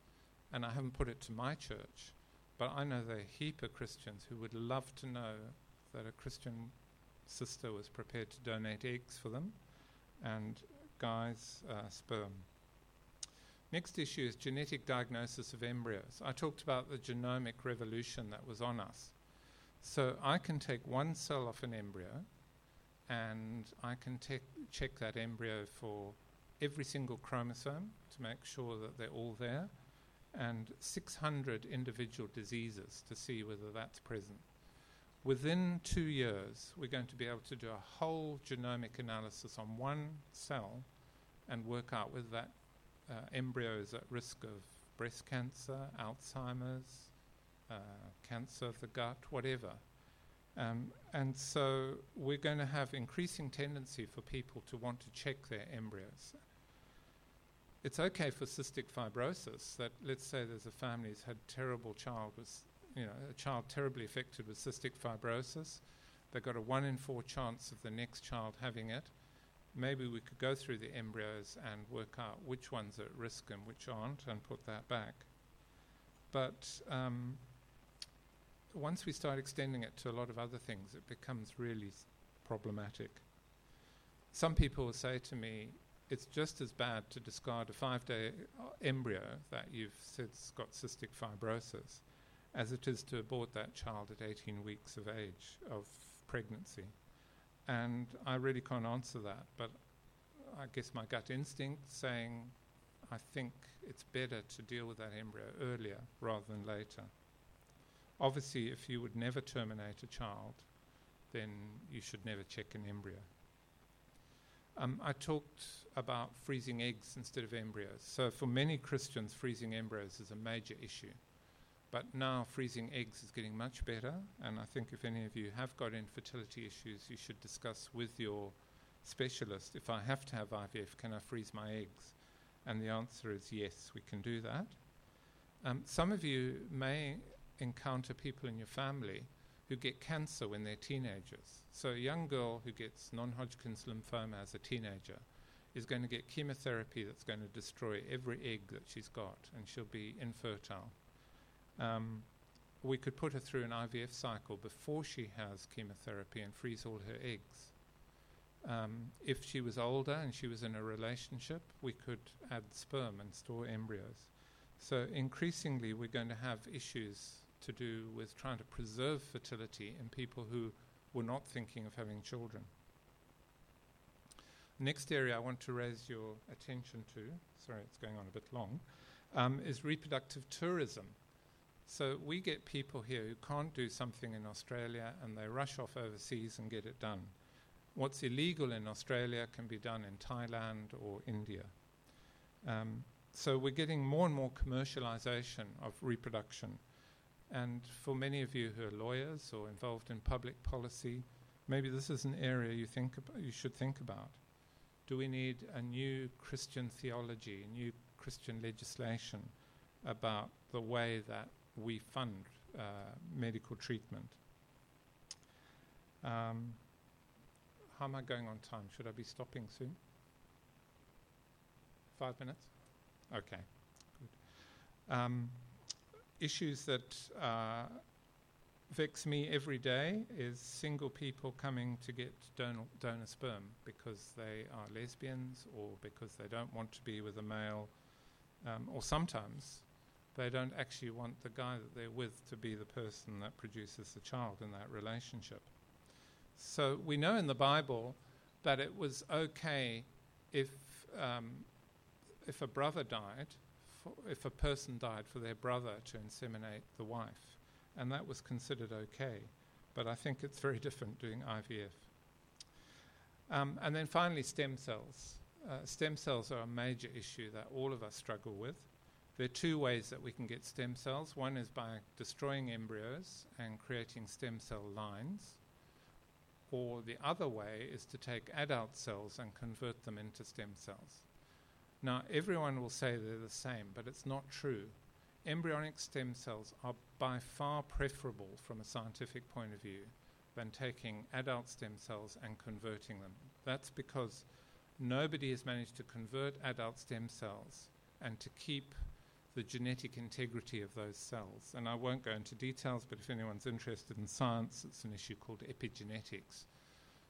and I haven't put it to my church, but I know there are a heap of Christians who would love to know that a Christian sister was prepared to donate eggs for them and guy's uh, sperm. Next issue is genetic diagnosis of embryos. I talked about the genomic revolution that was on us. So I can take one cell off an embryo and I can te- check that embryo for every single chromosome to make sure that they're all there and 600 individual diseases to see whether that's present. Within two years, we're going to be able to do a whole genomic analysis on one cell and work out whether that uh, embryo is at risk of breast cancer, Alzheimer's, uh, cancer of the gut, whatever. Um, and so we're going to have increasing tendency for people to want to check their embryos. It's okay for cystic fibrosis that let's say there's a family who's had terrible child with, you know, a child terribly affected with cystic fibrosis. They've got a one in four chance of the next child having it maybe we could go through the embryos and work out which ones are at risk and which aren't and put that back. But um, once we start extending it to a lot of other things, it becomes really s- problematic. Some people will say to me, it's just as bad to discard a five day embryo that you've said's got cystic fibrosis as it is to abort that child at 18 weeks of age of pregnancy. And I really can't answer that, but I guess my gut instinct saying I think it's better to deal with that embryo earlier rather than later. Obviously, if you would never terminate a child, then you should never check an embryo. Um, I talked about freezing eggs instead of embryos. So, for many Christians, freezing embryos is a major issue. But now, freezing eggs is getting much better. And I think if any of you have got infertility issues, you should discuss with your specialist if I have to have IVF, can I freeze my eggs? And the answer is yes, we can do that. Um, some of you may encounter people in your family who get cancer when they're teenagers. So, a young girl who gets non Hodgkin's lymphoma as a teenager is going to get chemotherapy that's going to destroy every egg that she's got, and she'll be infertile. Um, we could put her through an IVF cycle before she has chemotherapy and freeze all her eggs. Um, if she was older and she was in a relationship, we could add sperm and store embryos. So, increasingly, we're going to have issues to do with trying to preserve fertility in people who were not thinking of having children. Next area I want to raise your attention to, sorry, it's going on a bit long, um, is reproductive tourism. So we get people here who can't do something in Australia and they rush off overseas and get it done. What's illegal in Australia can be done in Thailand or India. Um, so we're getting more and more commercialization of reproduction. And for many of you who are lawyers or involved in public policy, maybe this is an area you think ab- you should think about. Do we need a new Christian theology, new Christian legislation about the way that we fund uh, medical treatment? Um, how am I going on time? Should I be stopping soon? Five minutes? Okay, good. Um, issues that uh, vex me every day is single people coming to get donor, donor sperm because they are lesbians or because they don't want to be with a male, um, or sometimes they don't actually want the guy that they're with to be the person that produces the child in that relationship. So we know in the Bible that it was okay if um, if a brother died, if a person died for their brother to inseminate the wife, and that was considered okay. But I think it's very different doing IVF. Um, and then finally, stem cells. Uh, stem cells are a major issue that all of us struggle with. There are two ways that we can get stem cells. One is by destroying embryos and creating stem cell lines. Or the other way is to take adult cells and convert them into stem cells. Now, everyone will say they're the same, but it's not true. Embryonic stem cells are by far preferable from a scientific point of view than taking adult stem cells and converting them. That's because nobody has managed to convert adult stem cells and to keep the genetic integrity of those cells. And I won't go into details, but if anyone's interested in science, it's an issue called epigenetics.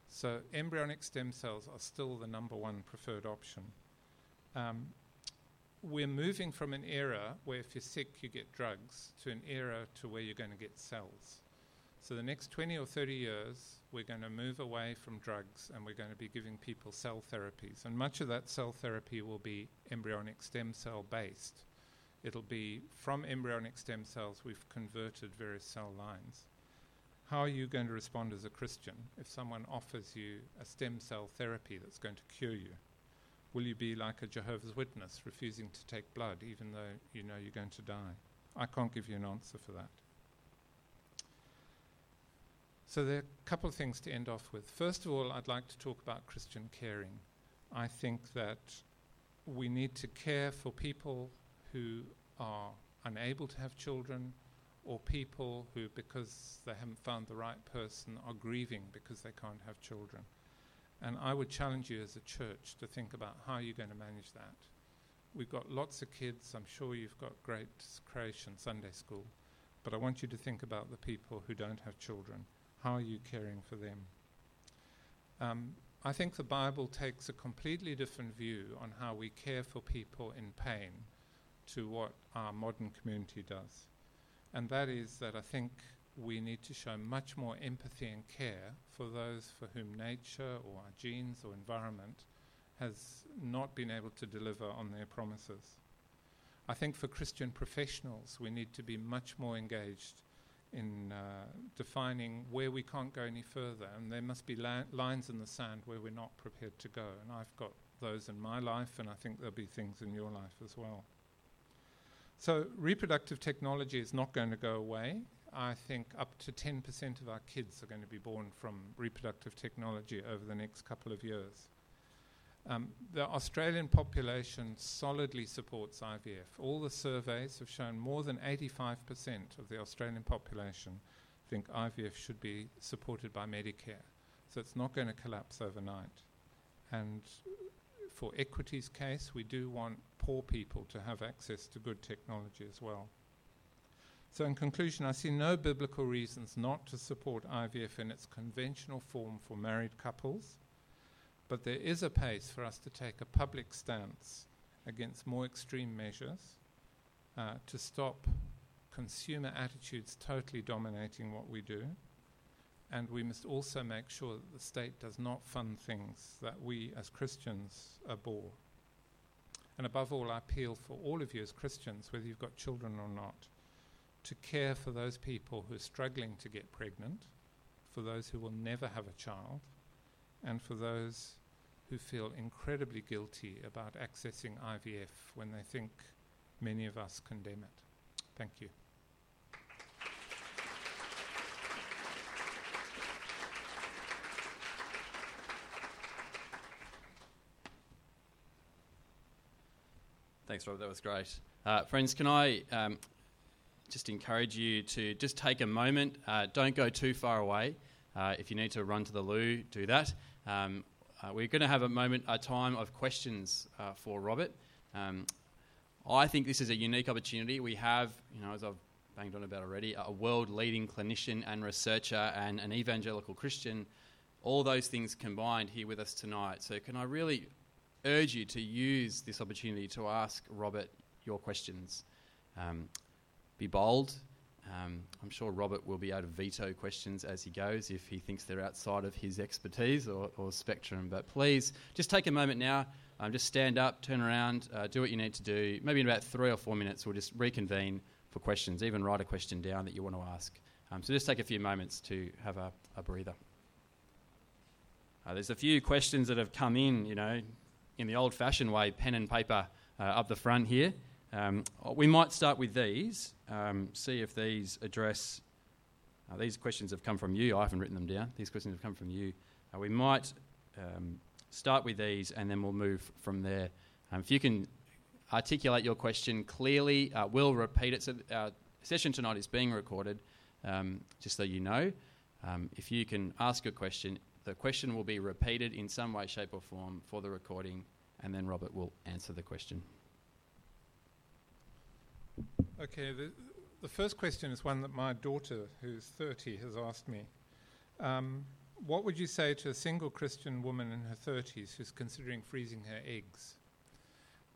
So, embryonic stem cells are still the number one preferred option. Um, we're moving from an era where if you're sick, you get drugs, to an era to where you're going to get cells. So, the next 20 or 30 years, we're going to move away from drugs and we're going to be giving people cell therapies. And much of that cell therapy will be embryonic stem cell based. It'll be from embryonic stem cells, we've converted various cell lines. How are you going to respond as a Christian if someone offers you a stem cell therapy that's going to cure you? Will you be like a Jehovah's Witness, refusing to take blood even though you know you're going to die? I can't give you an answer for that. So, there are a couple of things to end off with. First of all, I'd like to talk about Christian caring. I think that we need to care for people who are unable to have children or people who, because they haven't found the right person, are grieving because they can't have children. And I would challenge you as a church to think about how you're going to manage that. We've got lots of kids. I'm sure you've got great creation Sunday school. but I want you to think about the people who don't have children. How are you caring for them? Um, I think the Bible takes a completely different view on how we care for people in pain to what our modern community does. And that is that I think we need to show much more empathy and care for those for whom nature or our genes or environment has not been able to deliver on their promises. I think for Christian professionals, we need to be much more engaged in uh, defining where we can't go any further, and there must be la- lines in the sand where we're not prepared to go. And I've got those in my life, and I think there'll be things in your life as well. So, reproductive technology is not going to go away. I think up to 10% of our kids are going to be born from reproductive technology over the next couple of years. Um, the Australian population solidly supports IVF. All the surveys have shown more than 85% of the Australian population think IVF should be supported by Medicare. So it's not going to collapse overnight. And for equity's case, we do want poor people to have access to good technology as well. So, in conclusion, I see no biblical reasons not to support IVF in its conventional form for married couples but there is a pace for us to take a public stance against more extreme measures uh, to stop consumer attitudes totally dominating what we do. And we must also make sure that the state does not fund things that we as Christians abhor. And above all, I appeal for all of you as Christians, whether you've got children or not, to care for those people who are struggling to get pregnant, for those who will never have a child, and for those who feel incredibly guilty about accessing IVF when they think many of us condemn it. Thank you. Thanks, Rob. That was great. Uh, friends, can I um, just encourage you to just take a moment? Uh, don't go too far away. Uh, if you need to run to the loo, do that. Um, uh, we're going to have a moment, a time of questions uh, for Robert. Um, I think this is a unique opportunity. We have, you know, as I've banged on about already, a world leading clinician and researcher and an evangelical Christian, all those things combined here with us tonight. So, can I really urge you to use this opportunity to ask Robert your questions? Um, be bold, um, I'm sure Robert will be able to veto questions as he goes if he thinks they're outside of his expertise or, or spectrum. But please, just take a moment now. Um, just stand up, turn around, uh, do what you need to do. Maybe in about three or four minutes, we'll just reconvene for questions. Even write a question down that you want to ask. Um, so just take a few moments to have a, a breather. Uh, there's a few questions that have come in, you know, in the old fashioned way, pen and paper uh, up the front here. Um, we might start with these, um, see if these address. Uh, these questions have come from you. I haven't written them down. These questions have come from you. Uh, we might um, start with these and then we'll move from there. Um, if you can articulate your question clearly, uh, we'll repeat it. So our session tonight is being recorded, um, just so you know. Um, if you can ask a question, the question will be repeated in some way, shape, or form for the recording, and then Robert will answer the question. Okay, the, the first question is one that my daughter, who's 30, has asked me. Um, what would you say to a single Christian woman in her 30s who's considering freezing her eggs?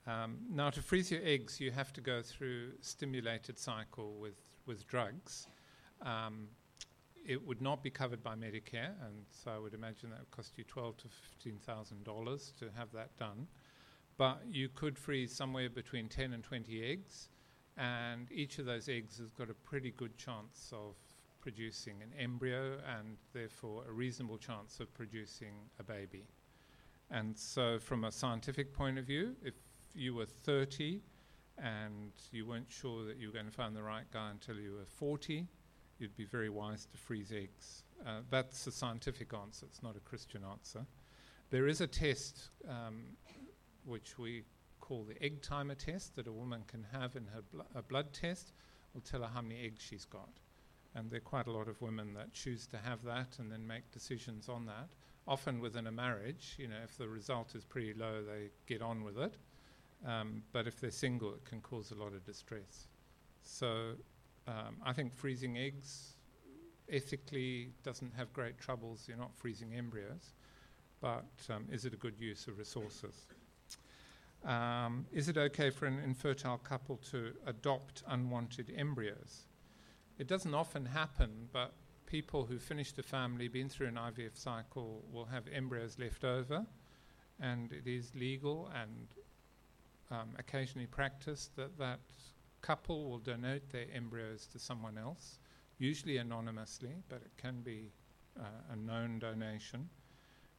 Um, now, to freeze your eggs, you have to go through stimulated cycle with, with drugs. Um, it would not be covered by Medicare, and so I would imagine that would cost you twelve to fifteen thousand dollars to have that done. But you could freeze somewhere between ten and twenty eggs, and each of those eggs has got a pretty good chance of producing an embryo and therefore a reasonable chance of producing a baby. And so, from a scientific point of view, if you were 30 and you weren't sure that you were going to find the right guy until you were 40, you'd be very wise to freeze eggs. Uh, that's a scientific answer, it's not a Christian answer. There is a test um, which we call the egg timer test that a woman can have in her bl- a blood test will tell her how many eggs she's got. And there are quite a lot of women that choose to have that and then make decisions on that. Often within a marriage, you know, if the result is pretty low, they get on with it. Um, but if they're single, it can cause a lot of distress. So Um, I think freezing eggs ethically doesn't have great troubles. You're not freezing embryos, but um, is it a good use of resources? Um, is it okay for an infertile couple to adopt unwanted embryos? It doesn't often happen, but people who finish the family, been through an IVF cycle, will have embryos left over, and it is legal and um, occasionally practiced that that couple will donate their embryos to someone else, usually anonymously, but it can be uh, a known donation.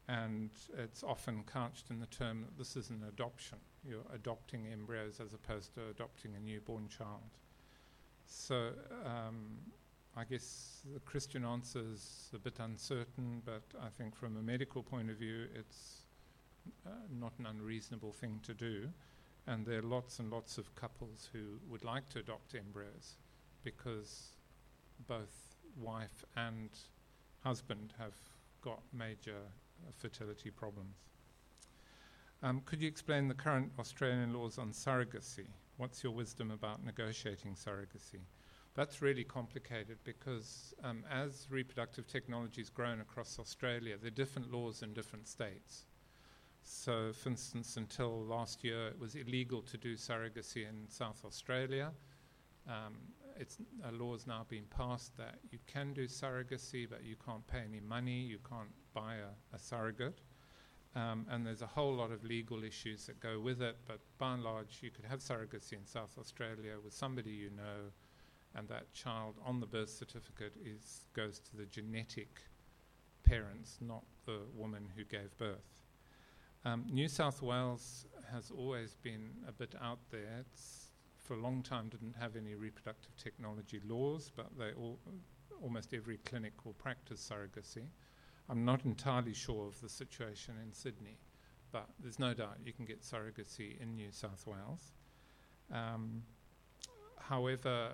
And it's often couched in the term that this is an adoption. You're adopting embryos as opposed to adopting a newborn child. So um, I guess the Christian answer is a bit uncertain, but I think from a medical point of view, it's uh, not an unreasonable thing to do. And there are lots and lots of couples who would like to adopt embryos because both wife and husband have got major uh, fertility problems. Um, could you explain the current Australian laws on surrogacy? What's your wisdom about negotiating surrogacy? That's really complicated because um, as reproductive technology has grown across Australia, there are different laws in different states. So, for instance, until last year, it was illegal to do surrogacy in South Australia. Um, it's, a law has now been passed that you can do surrogacy, but you can't pay any money, you can't buy a, a surrogate. Um, and there's a whole lot of legal issues that go with it, but by and large, you could have surrogacy in South Australia with somebody you know, and that child on the birth certificate is goes to the genetic parents, not the woman who gave birth. Um, New South Wales has always been a bit out there. It's for a long time didn't have any reproductive technology laws, but they all, almost every clinic will practice surrogacy. I'm not entirely sure of the situation in Sydney, but there's no doubt you can get surrogacy in New South Wales. Um, however,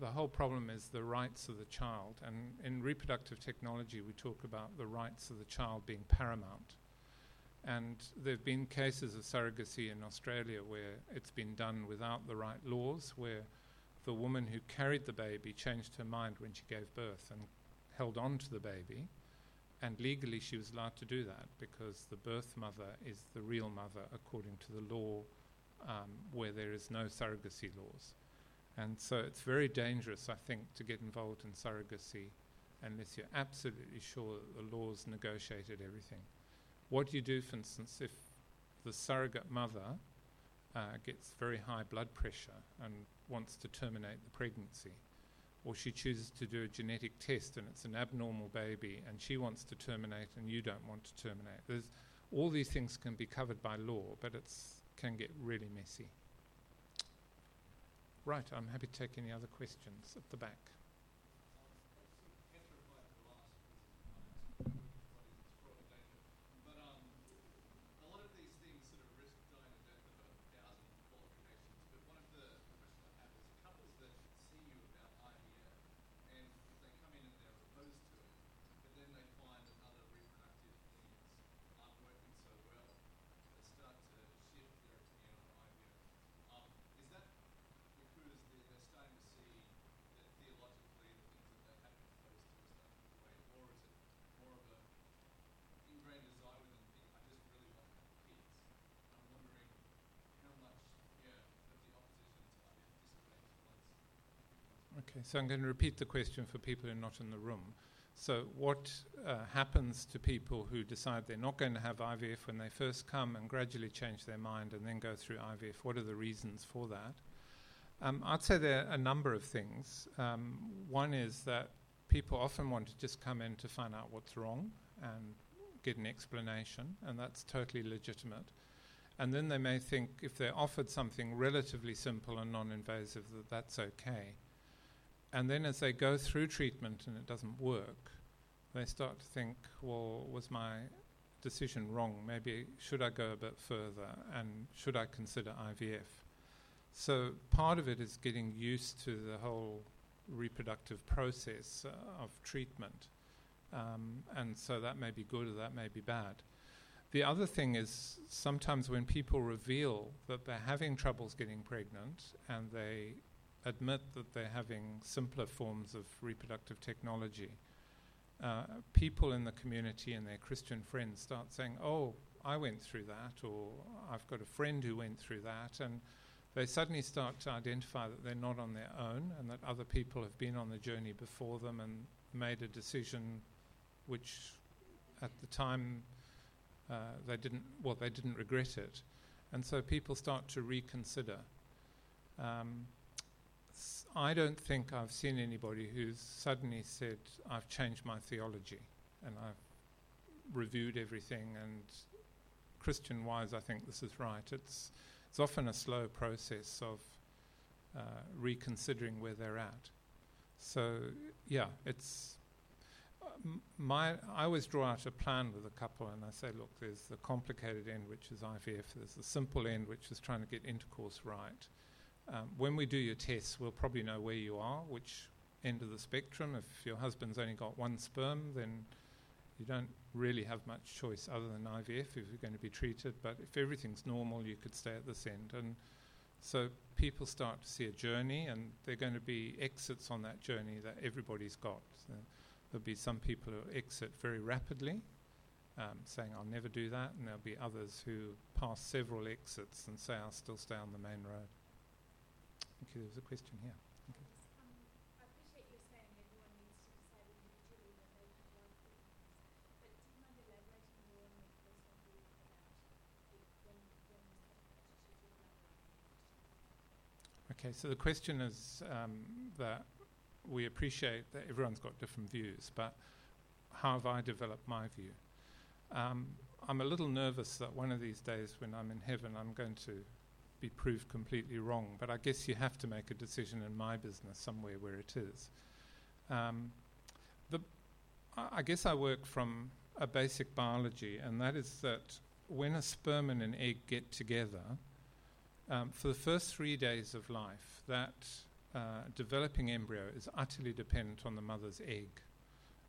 the whole problem is the rights of the child, and in reproductive technology, we talk about the rights of the child being paramount. And there have been cases of surrogacy in Australia where it's been done without the right laws, where the woman who carried the baby changed her mind when she gave birth and held on to the baby and legally, she was allowed to do that because the birth mother is the real mother according to the law um, where there is no surrogacy laws. And so it's very dangerous, I think, to get involved in surrogacy unless you're absolutely sure that the laws negotiated everything. What do you do, for instance, if the surrogate mother uh, gets very high blood pressure and wants to terminate the pregnancy? or she chooses to do a genetic test and it's an abnormal baby and she wants to terminate and you don't want to terminate. There's, all these things can be covered by law, but it can get really messy. Right, I'm happy to take any other questions at the back. Okay, so I'm going to repeat the question for people who are not in the room. So, what uh, happens to people who decide they're not going to have IVF when they first come and gradually change their mind and then go through IVF? What are the reasons for that? Um, I'd say there are a number of things. Um, one is that people often want to just come in to find out what's wrong and get an explanation, and that's totally legitimate. And then they may think if they're offered something relatively simple and non invasive, that that's okay. And then as they go through treatment and it doesn't work, they start to think, well, was my decision wrong? Maybe should I go a bit further and should I consider IVF? So part of it is getting used to the whole reproductive process uh, of treatment. Um, and so that may be good or that may be bad. The other thing is sometimes when people reveal that they're having troubles getting pregnant and they admit that they're having simpler forms of reproductive technology, uh, people in the community and their Christian friends start saying, Oh, I went through that, or I've got a friend who went through that, and they suddenly start to identify that they're not on their own and that other people have been on the journey before them and made a decision which at the time uh, they didn't, well, they didn't regret it. And so people start to reconsider. Um, I don't think I've seen anybody who's suddenly said, I've changed my theology and I've reviewed everything and Christian wise, I think this is right. It's, it's often a slow process of uh, reconsidering where they're at. So, yeah, it's my, I always draw out a plan with a couple and I say, look, there's the complicated end, which is IVF, there's the simple end, which is trying to get intercourse right. Um, when we do your tests, we'll probably know where you are, which end of the spectrum. If your husband's only got one sperm, then you don't really have much choice other than IVF if you're going to be treated. But if everything's normal, you could stay at this end. And so people start to see a journey, and there are going to be exits on that journey that everybody's got. So There'll be some people who exit very rapidly, um, saying, I'll never do that, and there'll be others who pass several exits and say, I'll still stay on the main road. Thank you. There's a question here. Okay, so the question is um, that we appreciate that everyone's got different views, but how have I developed my view? Um, I'm a little nervous that one of these days when I'm in heaven, I'm going to be proved completely wrong, but I guess you have to make a decision in my business somewhere where it is. Um, the, I guess I work from a basic biology, and that is that when a sperm and an egg get together, um, for the first three days of life, that uh, developing embryo is utterly dependent on the mother's egg.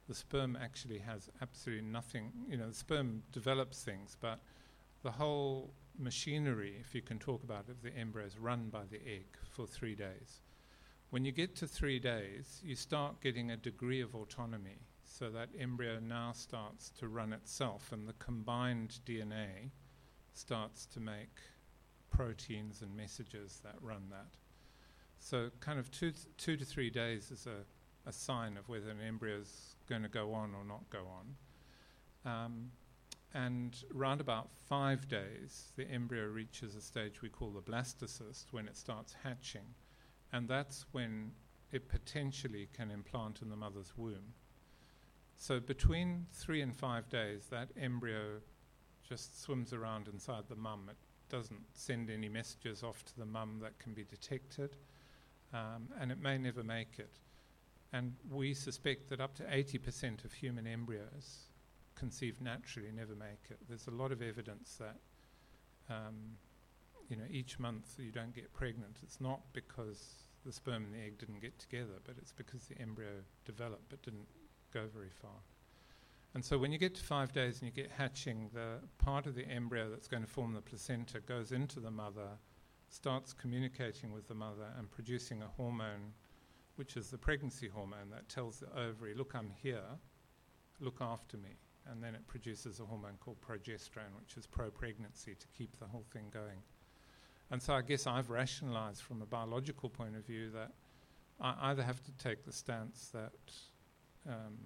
The sperm actually has absolutely nothing, you know, the sperm develops things, but the whole machinery, if you can talk about it, the embryo is run by the egg for three days. When you get to three days, you start getting a degree of autonomy. So that embryo now starts to run itself, and the combined DNA starts to make proteins and messages that run that. So, kind of two, th- two to three days is a, a sign of whether an embryo is going to go on or not go on. Um, and round about five days, the embryo reaches a stage we call the blastocyst when it starts hatching. And that's when it potentially can implant in the mother's womb. So between three and five days, that embryo just swims around inside the mum. It doesn't send any messages off to the mum that can be detected um, and it may never make it. And we suspect that up to 80% of human embryos conceived naturally never make it. There's a lot of evidence that, um, you know, each month you don't get pregnant. It's not because the sperm and the egg didn't get together, but it's because the embryo developed but didn't go very far. And so when you get to five days and you get hatching, the part of the embryo that's going to form the placenta goes into the mother starts communicating with the mother and producing a hormone, which is the pregnancy hormone that tells the ovary, look, I'm here, look after me. And then it produces a hormone called progesterone, which is pro pregnancy to keep the whole thing going. And so I guess I've rationalized from a biological point of view that I either have to take the stance that um,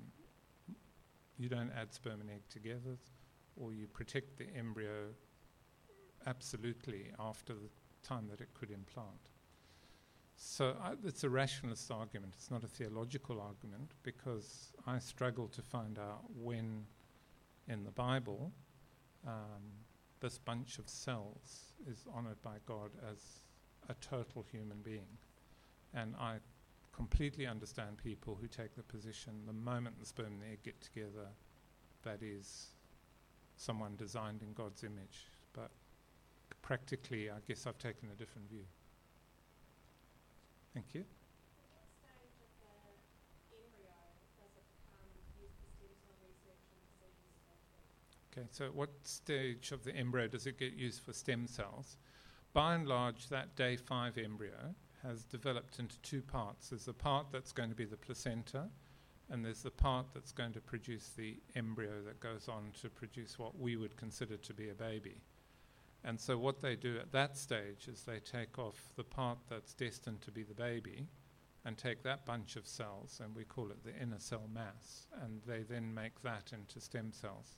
you don't add sperm and egg together, or you protect the embryo absolutely after the time that it could implant. So I, it's a rationalist argument. It's not a theological argument because I struggle to find out when in the Bible um, this bunch of cells is honored by God as a total human being. And I completely understand people who take the position the moment the sperm and the egg get together, that is someone designed in God's image. But practically, I guess I've taken a different view. Thank you. Okay, so at what stage of the embryo does it get used for stem cells? By and large, that day five embryo has developed into two parts. There's the part that's going to be the placenta, and there's the part that's going to produce the embryo that goes on to produce what we would consider to be a baby. And so, what they do at that stage is they take off the part that's destined to be the baby and take that bunch of cells, and we call it the inner cell mass, and they then make that into stem cells.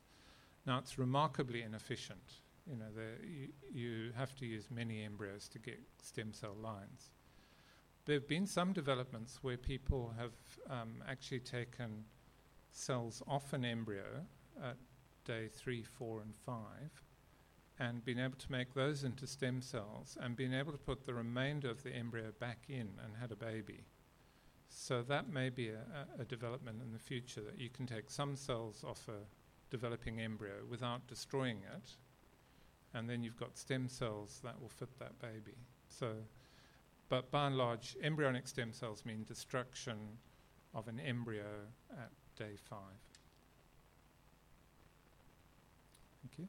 Now, it's remarkably inefficient. You know, you, you have to use many embryos to get stem cell lines. There have been some developments where people have um, actually taken cells off an embryo at day three, four, and five, and been able to make those into stem cells, and been able to put the remainder of the embryo back in and had a baby. So that may be a, a, development in the future that you can take some cells off a developing embryo without destroying it, and then you've got stem cells that will fit that baby. So, but by and large, embryonic stem cells mean destruction of an embryo at day five. Thank you.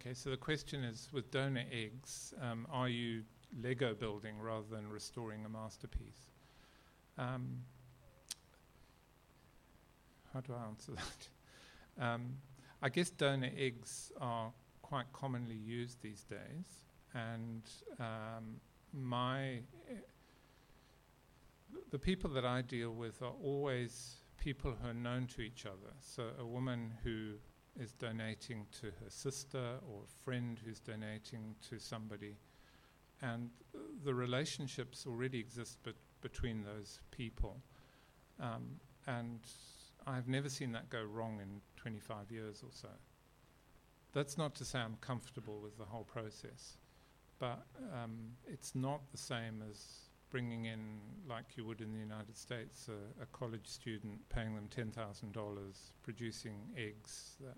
Okay, so the question is with donor eggs, um, are you Lego building rather than restoring a masterpiece? Um, how do I answer that? Um, I guess donor eggs are quite commonly used these days, and um, my the people that I deal with are always people who are known to each other. So a woman who is donating to her sister or a friend who's donating to somebody. And the relationships already exist bet- between those people. Um, and I've never seen that go wrong in 25 years or so. That's not to say I'm comfortable with the whole process, but um, it's not the same as bringing in, like you would in the United States, a, a college student, paying them $10,000, producing eggs that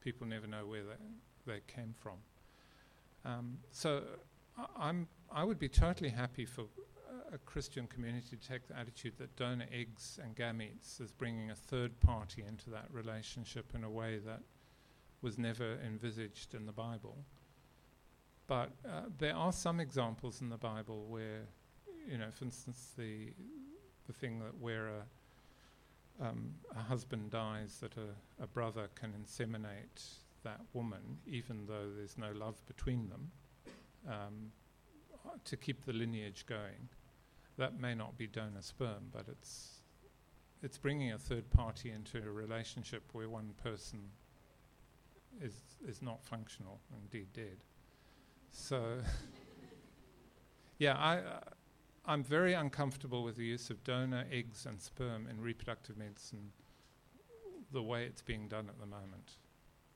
people never know where they, they came from. Um, so I, I'm, I would be totally happy for a Christian community to take the attitude that donor eggs and gametes is bringing a third party into that relationship in a way that was never envisaged in the Bible. But uh, there are some examples in the Bible where, you know, for instance, the the thing that where a um, a husband dies, that a, a, brother can inseminate that woman, even though there's no love between them, um, to keep the lineage going. That may not be donor sperm, but it's it's bringing a third party into a relationship where one person is is not functional, indeed dead. So, yeah, I. Uh, I'm very uncomfortable with the use of donor eggs and sperm in reproductive medicine the way it's being done at the moment.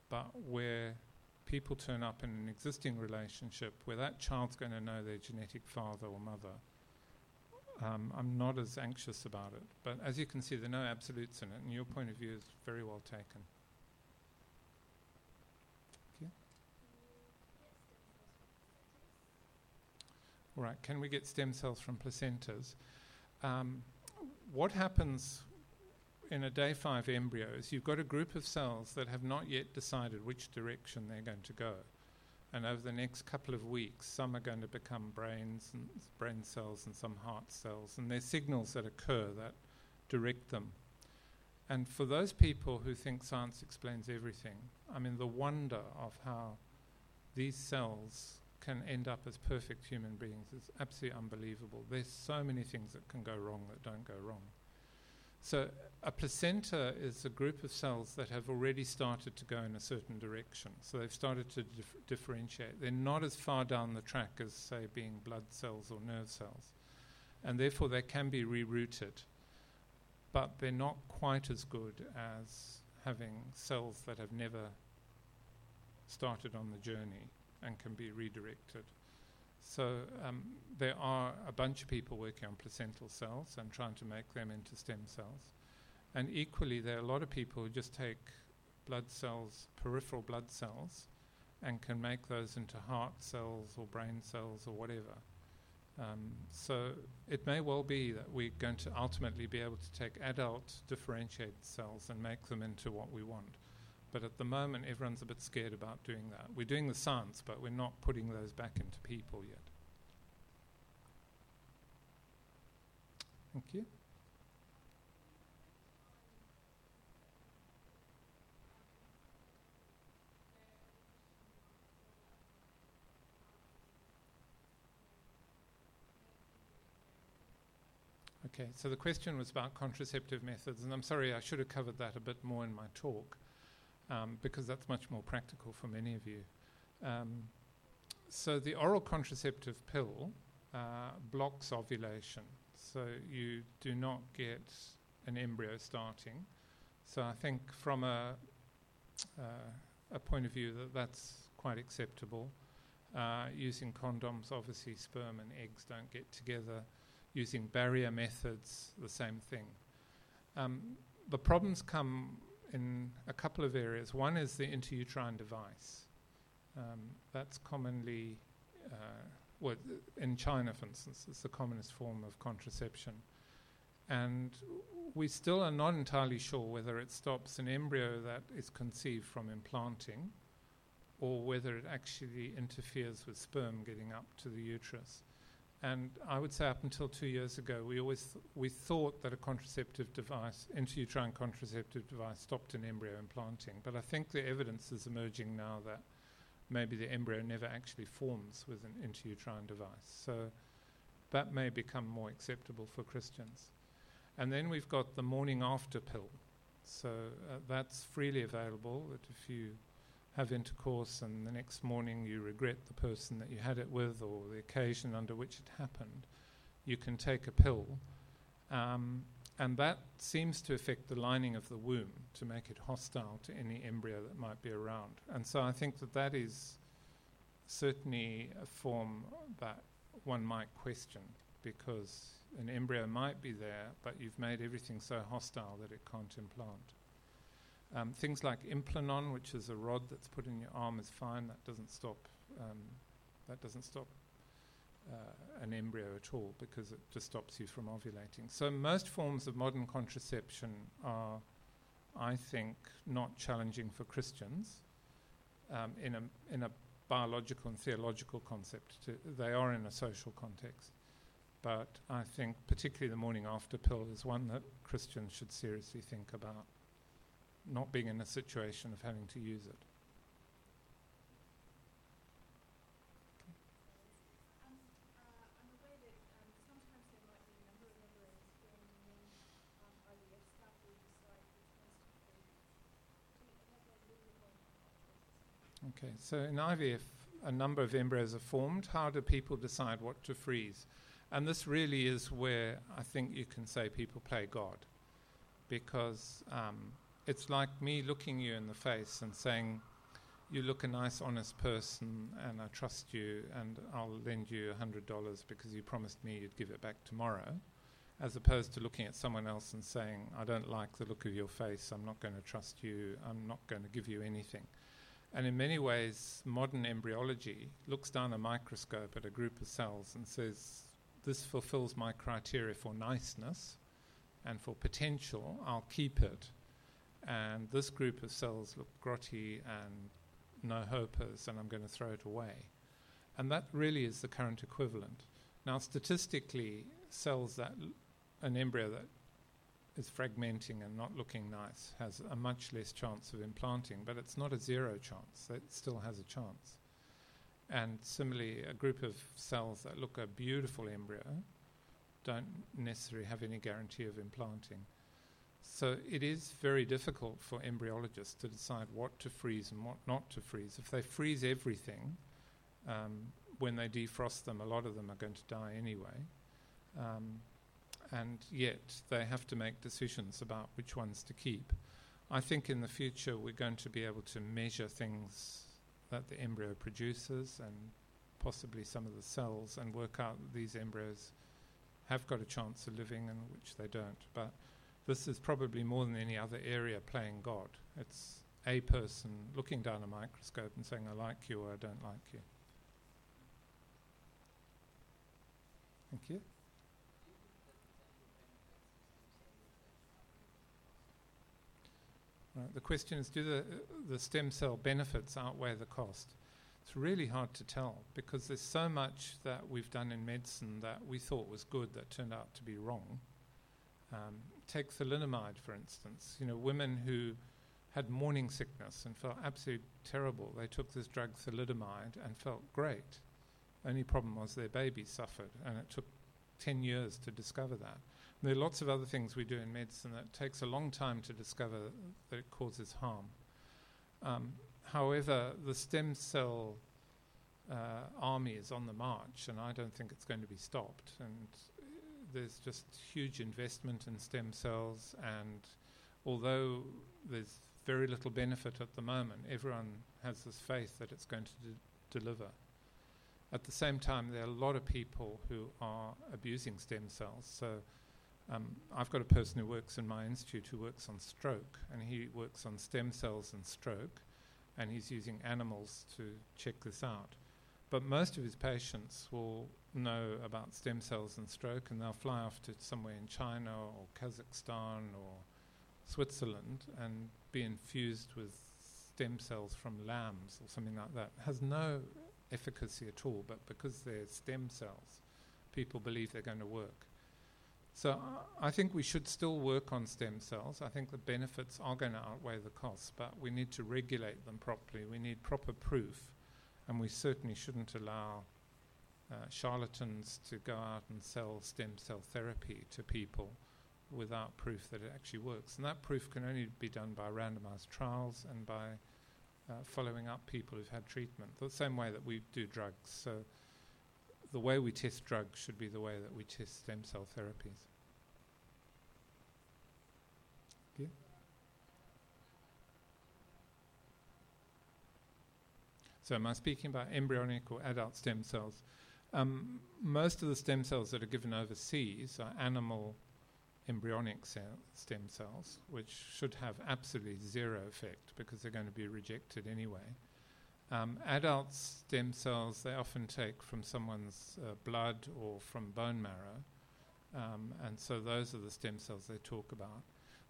But where people turn up in an existing relationship where that child's going to know their genetic father or mother, um, I'm not as anxious about it. But as you can see, there are no absolutes in it, and your point of view is very well taken. Right, can we get stem cells from placentas? Um, what happens in a day five embryo is you've got a group of cells that have not yet decided which direction they're going to go. And over the next couple of weeks, some are going to become brains and brain cells and some heart cells. And there's signals that occur that direct them. And for those people who think science explains everything, I mean, the wonder of how these cells can end up as perfect human beings is absolutely unbelievable. There's so many things that can go wrong that don't go wrong. So, a placenta is a group of cells that have already started to go in a certain direction. So, they've started to dif- differentiate. They're not as far down the track as, say, being blood cells or nerve cells. And therefore, they can be rerouted. But they're not quite as good as having cells that have never started on the journey and can be redirected. So um, there are a bunch of people working on placental cells and trying to make them into stem cells. And equally, there are a lot of people who just take blood cells, peripheral blood cells, and can make those into heart cells or brain cells or whatever. Um, so it may well be that we're going to ultimately be able to take adult differentiated cells and make them into what we want. But at the moment, everyone's a bit scared about doing that. We're doing the science, but we're not putting those back into people yet. Thank you. Okay, so the question was about contraceptive methods, and I'm sorry, I should have covered that a bit more in my talk um, because that's much more practical for many of you. Um, so, the oral contraceptive pill uh, blocks ovulation, so you do not get an embryo starting. So, I think from a, uh, a point of view that that's quite acceptable. Uh, using condoms, obviously, sperm and eggs don't get together using barrier methods, the same thing. Um, the problems come in a couple of areas. One is the intrauterine device. Um, that's commonly, uh, well, in China, for instance, it's the commonest form of contraception. And we still are not entirely sure whether it stops an embryo that is conceived from implanting or whether it actually interferes with sperm getting up to the uterus. And I would say up until two years ago, we always th- we thought that a contraceptive device, intrauterine contraceptive device, stopped an embryo implanting. But I think the evidence is emerging now that maybe the embryo never actually forms with an intrauterine device. So that may become more acceptable for Christians. And then we've got the morning after pill. So uh, that's freely available. That if you have intercourse and the next morning you regret the person that you had it with or the occasion under which it happened, you can take a pill. Um, and that seems to affect the lining of the womb to make it hostile to any embryo that might be around. And so I think that that is certainly a form that one might question because an embryo might be there, but you've made everything so hostile that it can't implant. Um, things like Implanon, which is a rod that's put in your arm, is fine. That doesn't stop. Um, that doesn't stop uh, an embryo at all because it just stops you from ovulating. So most forms of modern contraception are, I think, not challenging for Christians um, in a in a biological and theological concept. To, they are in a social context. But I think particularly the morning after pill is one that Christians should seriously think about not being in a situation of having to use it. Okay, so in IVF, a number of embryos are formed. How do people decide what to freeze? And this really is where I think you can say people play God. Because um, it's like me looking you in the face and saying, you look a nice, honest person, and I trust you, and I'll lend you $100 because you promised me you'd give it back tomorrow, as opposed to looking at someone else and saying, I don't like the look of your face, I'm not going to trust you, I'm not going to give you anything. And in many ways, modern embryology looks down a microscope at a group of cells and says, This fulfills my criteria for niceness and for potential, I'll keep it and this group of cells look grotty and no hopers, and I'm going to throw it away. And that really is the current equivalent. Now, statistically, cells that l- an embryo that is fragmenting and not looking nice has a much less chance of implanting, but it's not a zero chance. It still has a chance. And similarly, a group of cells that look a beautiful embryo don't necessarily have any guarantee of implanting. So it is very difficult for embryologists to decide what to freeze and what not to freeze. If they freeze everything, um, when they defrost them, a lot of them are going to die anyway. Um, and yet they have to make decisions about which ones to keep. I think in the future we're going to be able to measure things that the embryo produces and possibly some of the cells, and work out that these embryos have got a chance of living and which they don't. But this is probably more than any other area playing God. It's a person looking down a microscope and saying, I like you or I don't like you. Thank you. Right, the question is do the, the stem cell benefits outweigh the cost? It's really hard to tell because there's so much that we've done in medicine that we thought was good that turned out to be wrong. Um, take thalidomide, for instance. You know, women who had morning sickness and felt absolutely terrible, they took this drug thalidomide and felt great. Only problem was their baby suffered, and it took 10 years to discover that. And there are lots of other things we do in medicine that takes a long time to discover that it causes harm. Um, however, the stem cell uh, army is on the march, and I don't think it's going to be stopped. And there's just huge investment in stem cells, and although there's very little benefit at the moment, everyone has this faith that it's going to de- deliver. At the same time, there are a lot of people who are abusing stem cells. So, um, I've got a person who works in my institute who works on stroke, and he works on stem cells and stroke, and he's using animals to check this out. But most of his patients will know about stem cells and stroke, and they'll fly off to somewhere in China or Kazakhstan or Switzerland and be infused with stem cells from lambs or something like that. It has no efficacy at all, but because they're stem cells, people believe they're going to work. So I think we should still work on stem cells. I think the benefits are going to outweigh the costs, but we need to regulate them properly. We need proper proof, and we certainly shouldn't allow uh, charlatans to go out and sell stem cell therapy to people without proof that it actually works. And that proof can only be done by randomized trials and by uh, following up people who've had treatment, the same way that we do drugs. So the way we test drugs should be the way that we test stem cell therapies. So am I speaking about embryonic or adult stem cells? Um, most of the stem cells that are given overseas are animal embryonic cell stem cells, which should have absolutely zero effect because they're going to be rejected anyway. Um, adult stem cells they often take from someone's uh, blood or from bone marrow, um, and so those are the stem cells they talk about.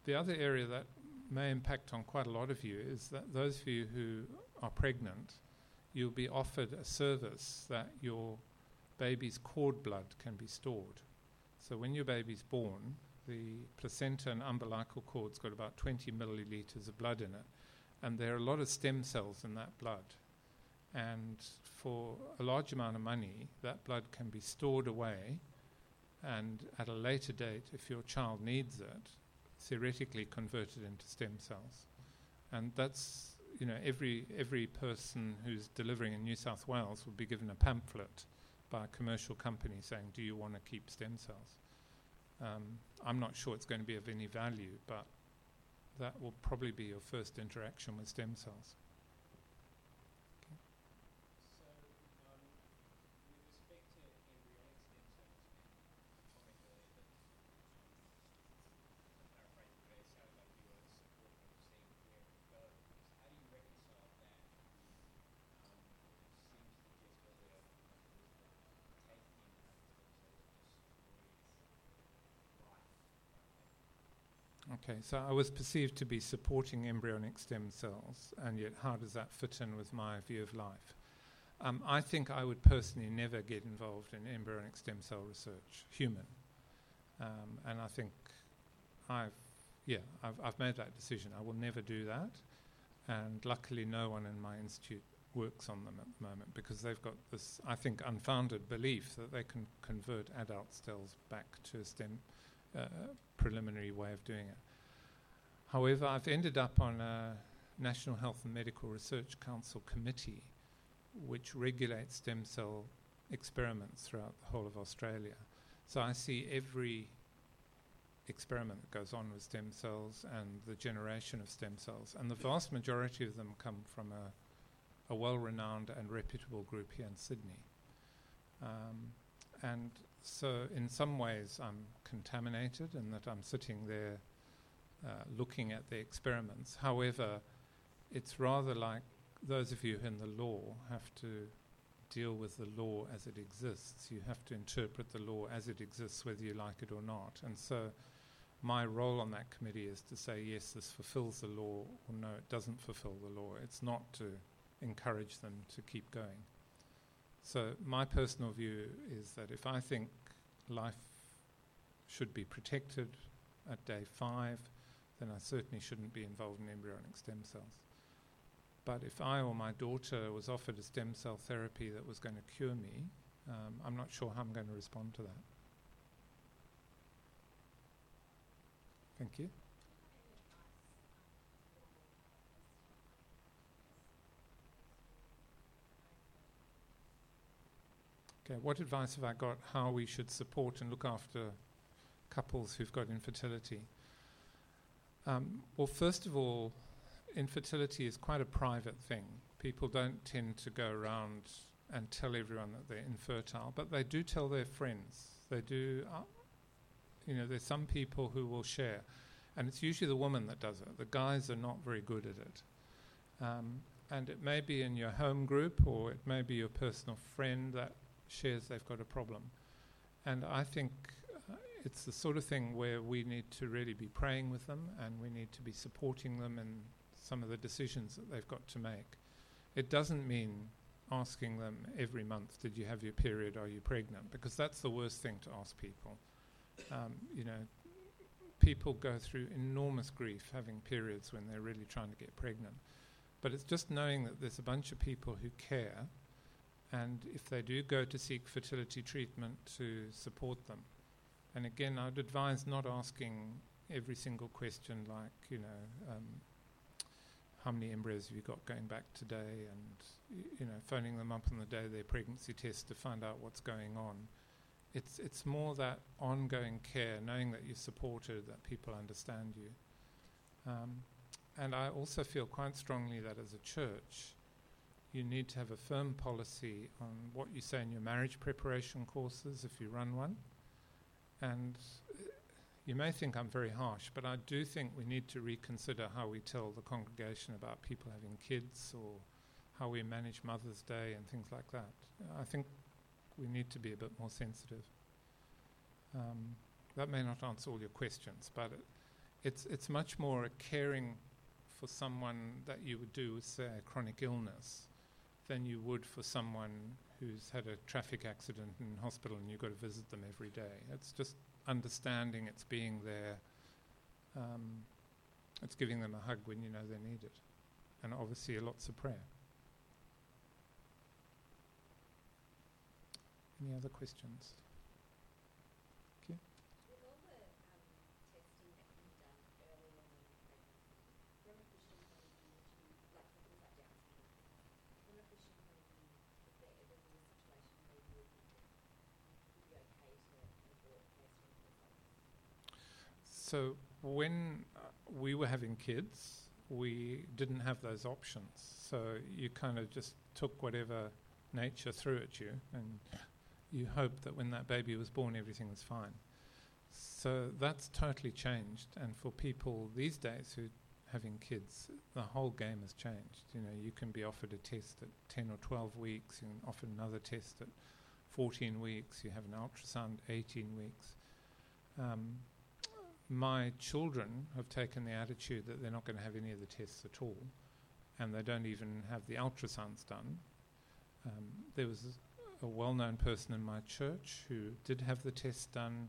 The other area that may impact on quite a lot of you is that those of you who are pregnant, you'll be offered a service that your baby's cord blood can be stored. So when your baby's born, the placenta and umbilical cord's got about 20 milliliters of blood in it, and there are a lot of stem cells in that blood. And for a large amount of money, that blood can be stored away, and at a later date, if your child needs it, theoretically converted into stem cells. And that's you know every every person who's delivering in New South Wales will be given a pamphlet by a commercial company saying, "Do you want to keep stem cells?" Um, I'm not sure it's going to be of any value, but that will probably be your first interaction with stem cells. Okay, so I was perceived to be supporting embryonic stem cells, and yet how does that fit in with my view of life? Um, I think I would personally never get involved in embryonic stem cell research, human. Um, and I think I've, yeah, I've, I've made that decision. I will never do that. And luckily, no one in my institute works on them at the moment because they've got this, I think, unfounded belief that they can convert adult cells back to a stem uh, preliminary way of doing it. However, I've ended up on a National Health and Medical Research Council committee which regulates stem cell experiments throughout the whole of Australia. So I see every experiment that goes on with stem cells and the generation of stem cells. And the vast majority of them come from a, a well renowned and reputable group here in Sydney. Um, and so, in some ways, I'm contaminated in that I'm sitting there uh, looking at the experiments. However, it's rather like those of you in the law have to deal with the law as it exists. You have to interpret the law as it exists, whether you like it or not. And so, my role on that committee is to say, yes, this fulfills the law, or no, it doesn't fulfill the law. It's not to encourage them to keep going. So, my personal view is that if I think life should be protected at day five, then I certainly shouldn't be involved in embryonic stem cells. But if I or my daughter was offered a stem cell therapy that was going to cure me, um, I'm not sure how I'm going to respond to that. Thank you. Okay, what advice have I got how we should support and look after couples who've got infertility? Um, well, first of all, infertility is quite a private thing. People don't tend to go around and tell everyone that they're infertile, but they do tell their friends. They do, uh, you know, there's some people who will share, and it's usually the woman that does it. The guys are not very good at it. Um, and it may be in your home group or it may be your personal friend that shares they've got a problem. And I think it's the sort of thing where we need to really be praying with them and we need to be supporting them in some of the decisions that they've got to make. It doesn't mean asking them every month, Did you have your period? Are you pregnant? Because that's the worst thing to ask people. Um, you know, people go through enormous grief having periods when they're really trying to get pregnant. But it's just knowing that there's a bunch of people who care, and if they do go to seek fertility treatment, to support them. And again, I'd advise not asking every single question like, you know, um, how many embryos have you got going back today, and you know, phoning them up on the day of their pregnancy test to find out what's going on. It's it's more that ongoing care, knowing that you're supported, that people understand you. Um, and I also feel quite strongly that as a church, you need to have a firm policy on what you say in your marriage preparation courses if you run one. And you may think I'm very harsh, but I do think we need to reconsider how we tell the congregation about people having kids or how we manage Mother's Day and things like that. I think we need to be a bit more sensitive. Um, that may not answer all your questions, but it, it's, it's much more a caring for someone that you would do with, say, a chronic illness than you would for someone who's had a traffic accident in hospital and you've got to visit them every day. It's just understanding it's being there. Um, it's giving them a hug when you know they need it. And obviously, lots of prayer. Any other questions? Okay. So when uh, we were having kids, we didn't have those options. So you kind of just took whatever nature threw at you, and you hoped that when that baby was born, everything was fine. So that's totally changed. And for people these days who having kids, the whole game has changed. You know, you can be offered a test at 10 or 12 weeks, you can offer another test at 14 weeks, you have an ultrasound 18 weeks. Um, my children have taken the attitude that they're not going to have any of the tests at all, and they don't even have the ultrasounds done. Um, there was a well known person in my church who did have the test done,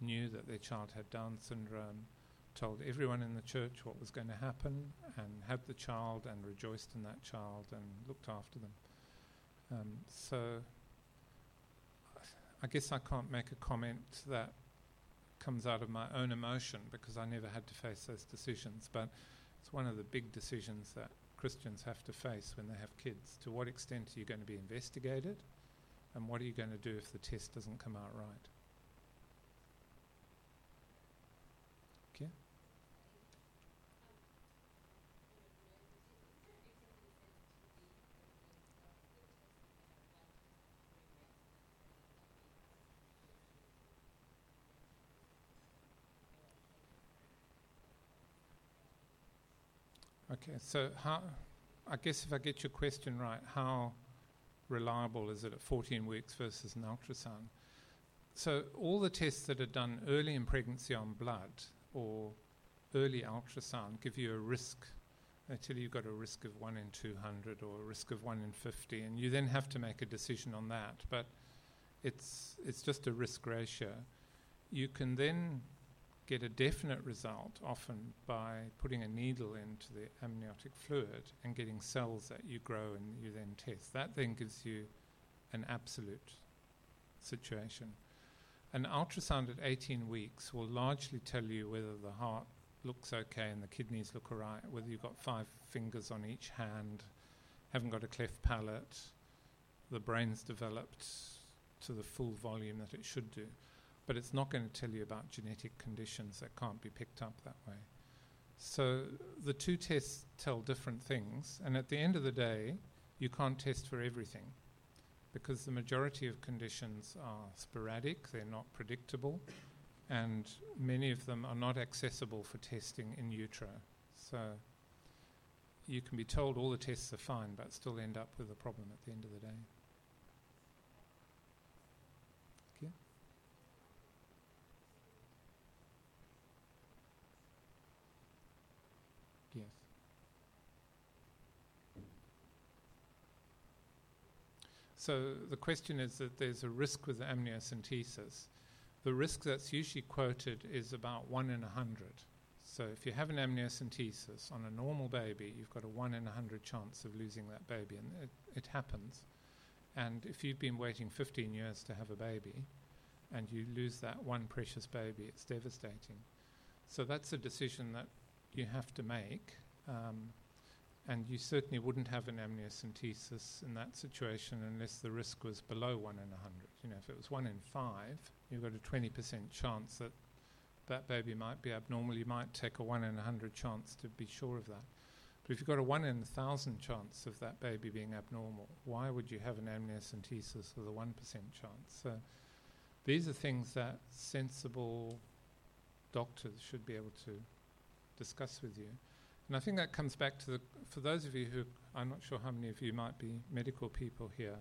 knew that their child had Down syndrome, told everyone in the church what was going to happen, and had the child and rejoiced in that child and looked after them. Um, so I guess I can't make a comment that comes out of my own emotion because I never had to face those decisions. But it's one of the big decisions that Christians have to face when they have kids. To what extent are you going to be investigated? And what are you going to do if the test doesn't come out right? Okay. Okay, so how, I guess if I get your question right, how reliable is it at 14 weeks versus an ultrasound? So all the tests that are done early in pregnancy on blood or early ultrasound give you a risk. They tell you you've got a risk of 1 in 200 or a risk of 1 in 50, and you then have to make a decision on that. But it's, it's just a risk ratio. You can then get a definite result often by putting a needle into the amniotic fluid and getting cells that you grow and you then test. That then gives you an absolute situation. An ultrasound at 18 weeks will largely tell you whether the heart looks okay and the kidneys look all right, whether you've got five fingers on each hand, haven't got a cleft palate, the brain's developed to the full volume that it should do but it's not going to tell you about genetic conditions that can't be picked up that way. So the two tests tell different things, and at the end of the day, you can't test for everything because the majority of conditions are sporadic, they're not predictable, and many of them are not accessible for testing in utero. So you can be told all the tests are fine, but still end up with a problem at the end of the day. So the question is that there's a risk with amniocentesis. The risk that's usually quoted is about 1 in a 100. So if you have an amniocentesis on a normal baby, you've got a 1 in a 100 chance of losing that baby, and it, it happens. And if you've been waiting 15 years to have a baby, and you lose that one precious baby, it's devastating. So that's a decision that you have to make. Um, and you certainly wouldn't have an amniocentesis in that situation unless the risk was below 1 in 100. You know, if it was 1 in 5, you've got a 20% chance that that baby might be abnormal. You might take a 1 in 100 chance to be sure of that. But if you've got a 1 in a 1,000 chance of that baby being abnormal, why would you have an amniocentesis with a 1% chance? So these are things that sensible doctors should be able to discuss with you. And I think that comes back to the, for those of you who, I'm not sure how many of you might be medical people here,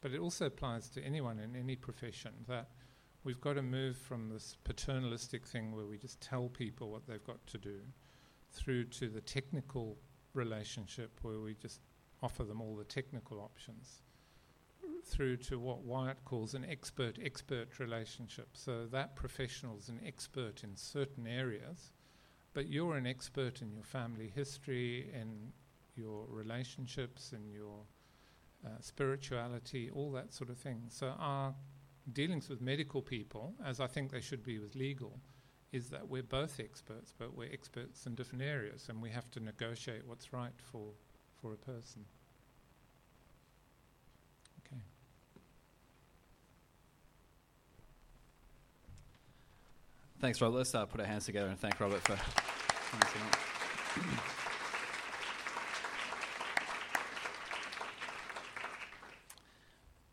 but it also applies to anyone in any profession that we've got to move from this paternalistic thing where we just tell people what they've got to do through to the technical relationship where we just offer them all the technical options through to what Wyatt calls an expert expert relationship. So that professional is an expert in certain areas but you're an expert in your family history, in your relationships, in your uh, spirituality, all that sort of thing. So our dealings with medical people, as I think they should be with legal, is that we're both experts, but we're experts in different areas, and we have to negotiate what's right for, for a person. Okay. Thanks, Robert. Let's uh, put our hands together and thank Robert for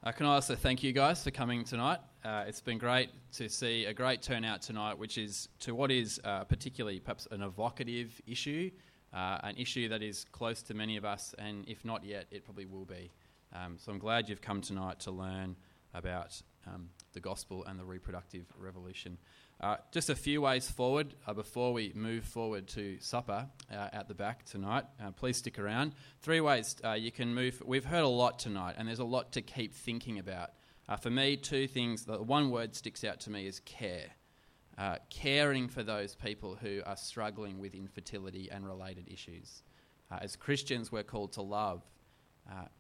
uh, can I also thank you guys for coming tonight? Uh, it's been great to see a great turnout tonight, which is to what is uh, particularly perhaps an evocative issue, uh, an issue that is close to many of us, and if not yet, it probably will be. Um, so I'm glad you've come tonight to learn about um, the gospel and the reproductive revolution. Uh, just a few ways forward uh, before we move forward to supper uh, at the back tonight. Uh, please stick around. Three ways uh, you can move. We've heard a lot tonight, and there's a lot to keep thinking about. Uh, for me, two things. The one word sticks out to me is care. caring for those people who are struggling with infertility and related issues. as Christians, we're called to love,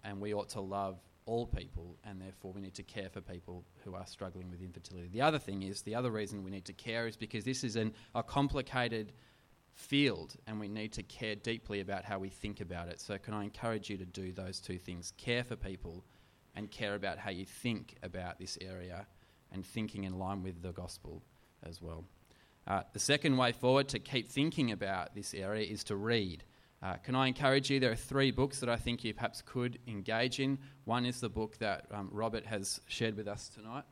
and we ought to love all people, and therefore we need to care for people who are struggling with infertility. The other thing is, the other reason we need to care is because this is an, a complicated field, and we need to care deeply about how we think about it. So, can I encourage you to do those two things care for people and care about how you think about this area and thinking in line with the gospel as well? Uh, the second way forward to keep thinking about this area is to read. Uh, can I encourage you? There are three books that I think you perhaps could engage in. One is the book that um, Robert has shared with us tonight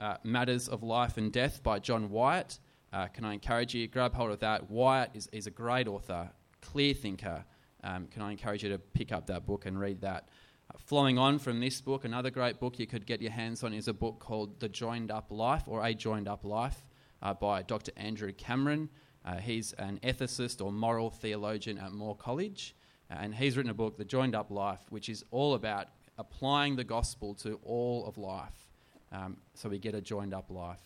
uh, Matters of Life and Death by John Wyatt. Uh, can I encourage you? To grab hold of that. Wyatt is, is a great author, clear thinker. Um, can I encourage you to pick up that book and read that? Uh, flowing on from this book, another great book you could get your hands on is a book called The Joined Up Life or A Joined Up Life uh, by Dr. Andrew Cameron. Uh, he's an ethicist or moral theologian at Moore College, uh, and he's written a book, The Joined Up Life, which is all about applying the gospel to all of life um, so we get a joined up life.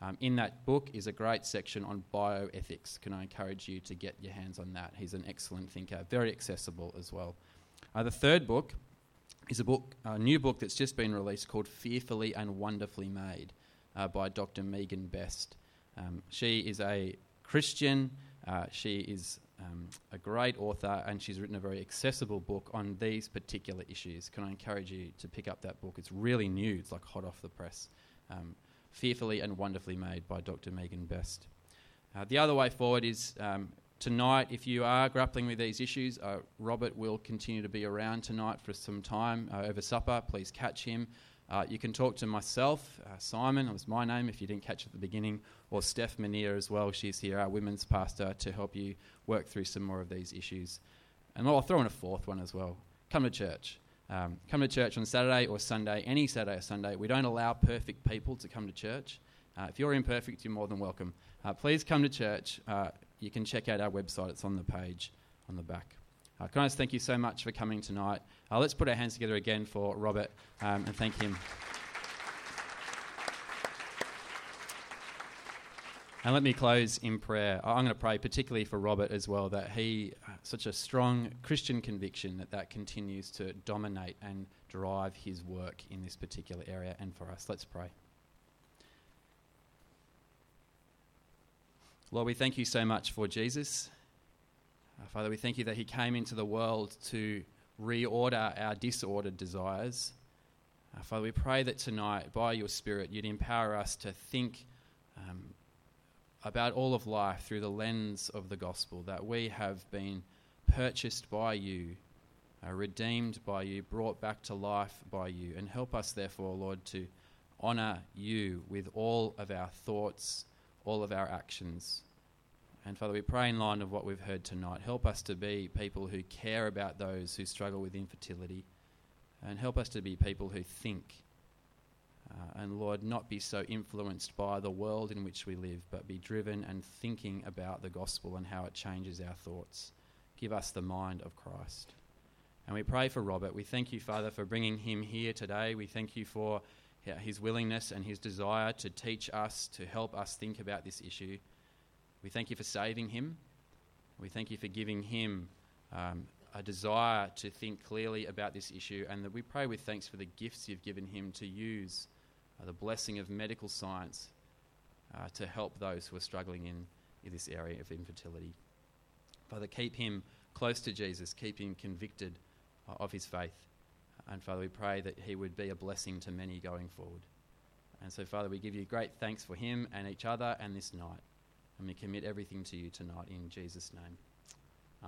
Um, in that book is a great section on bioethics. Can I encourage you to get your hands on that? He's an excellent thinker, very accessible as well. Uh, the third book is a book, a new book that's just been released called Fearfully and Wonderfully Made uh, by Dr. Megan Best. Um, she is a Christian. Uh, she is um, a great author, and she's written a very accessible book on these particular issues. Can I encourage you to pick up that book? It's really new, it's like hot off the press. Um, Fearfully and Wonderfully Made by Dr. Megan Best. Uh, the other way forward is um, tonight, if you are grappling with these issues, uh, Robert will continue to be around tonight for some time uh, over supper. Please catch him. Uh, you can talk to myself, uh, Simon, was my name if you didn't catch it at the beginning, or Steph Manier as well. She's here, our women's pastor, to help you work through some more of these issues. And I'll throw in a fourth one as well. Come to church. Um, come to church on Saturday or Sunday, any Saturday or Sunday. We don't allow perfect people to come to church. Uh, if you're imperfect, you're more than welcome. Uh, please come to church. Uh, you can check out our website, it's on the page on the back. Uh, can I just thank you so much for coming tonight? Uh, let's put our hands together again for Robert um, and thank him. And let me close in prayer. I'm going to pray particularly for Robert as well that he, uh, such a strong Christian conviction, that that continues to dominate and drive his work in this particular area and for us. Let's pray. Lord, we thank you so much for Jesus. Uh, Father, we thank you that he came into the world to reorder our disordered desires. Uh, Father, we pray that tonight, by your Spirit, you'd empower us to think um, about all of life through the lens of the gospel, that we have been purchased by you, uh, redeemed by you, brought back to life by you. And help us, therefore, Lord, to honour you with all of our thoughts, all of our actions. And Father, we pray in line of what we've heard tonight. Help us to be people who care about those who struggle with infertility. And help us to be people who think uh, and Lord, not be so influenced by the world in which we live, but be driven and thinking about the gospel and how it changes our thoughts. Give us the mind of Christ. And we pray for Robert. We thank you, Father, for bringing him here today. We thank you for his willingness and his desire to teach us, to help us think about this issue. We thank you for saving him. We thank you for giving him um, a desire to think clearly about this issue, and that we pray with thanks for the gifts you've given him to use uh, the blessing of medical science uh, to help those who are struggling in, in this area of infertility. Father, keep him close to Jesus, keep him convicted uh, of his faith. And Father, we pray that he would be a blessing to many going forward. And so, Father, we give you great thanks for him and each other and this night. And we commit everything to you tonight in Jesus' name.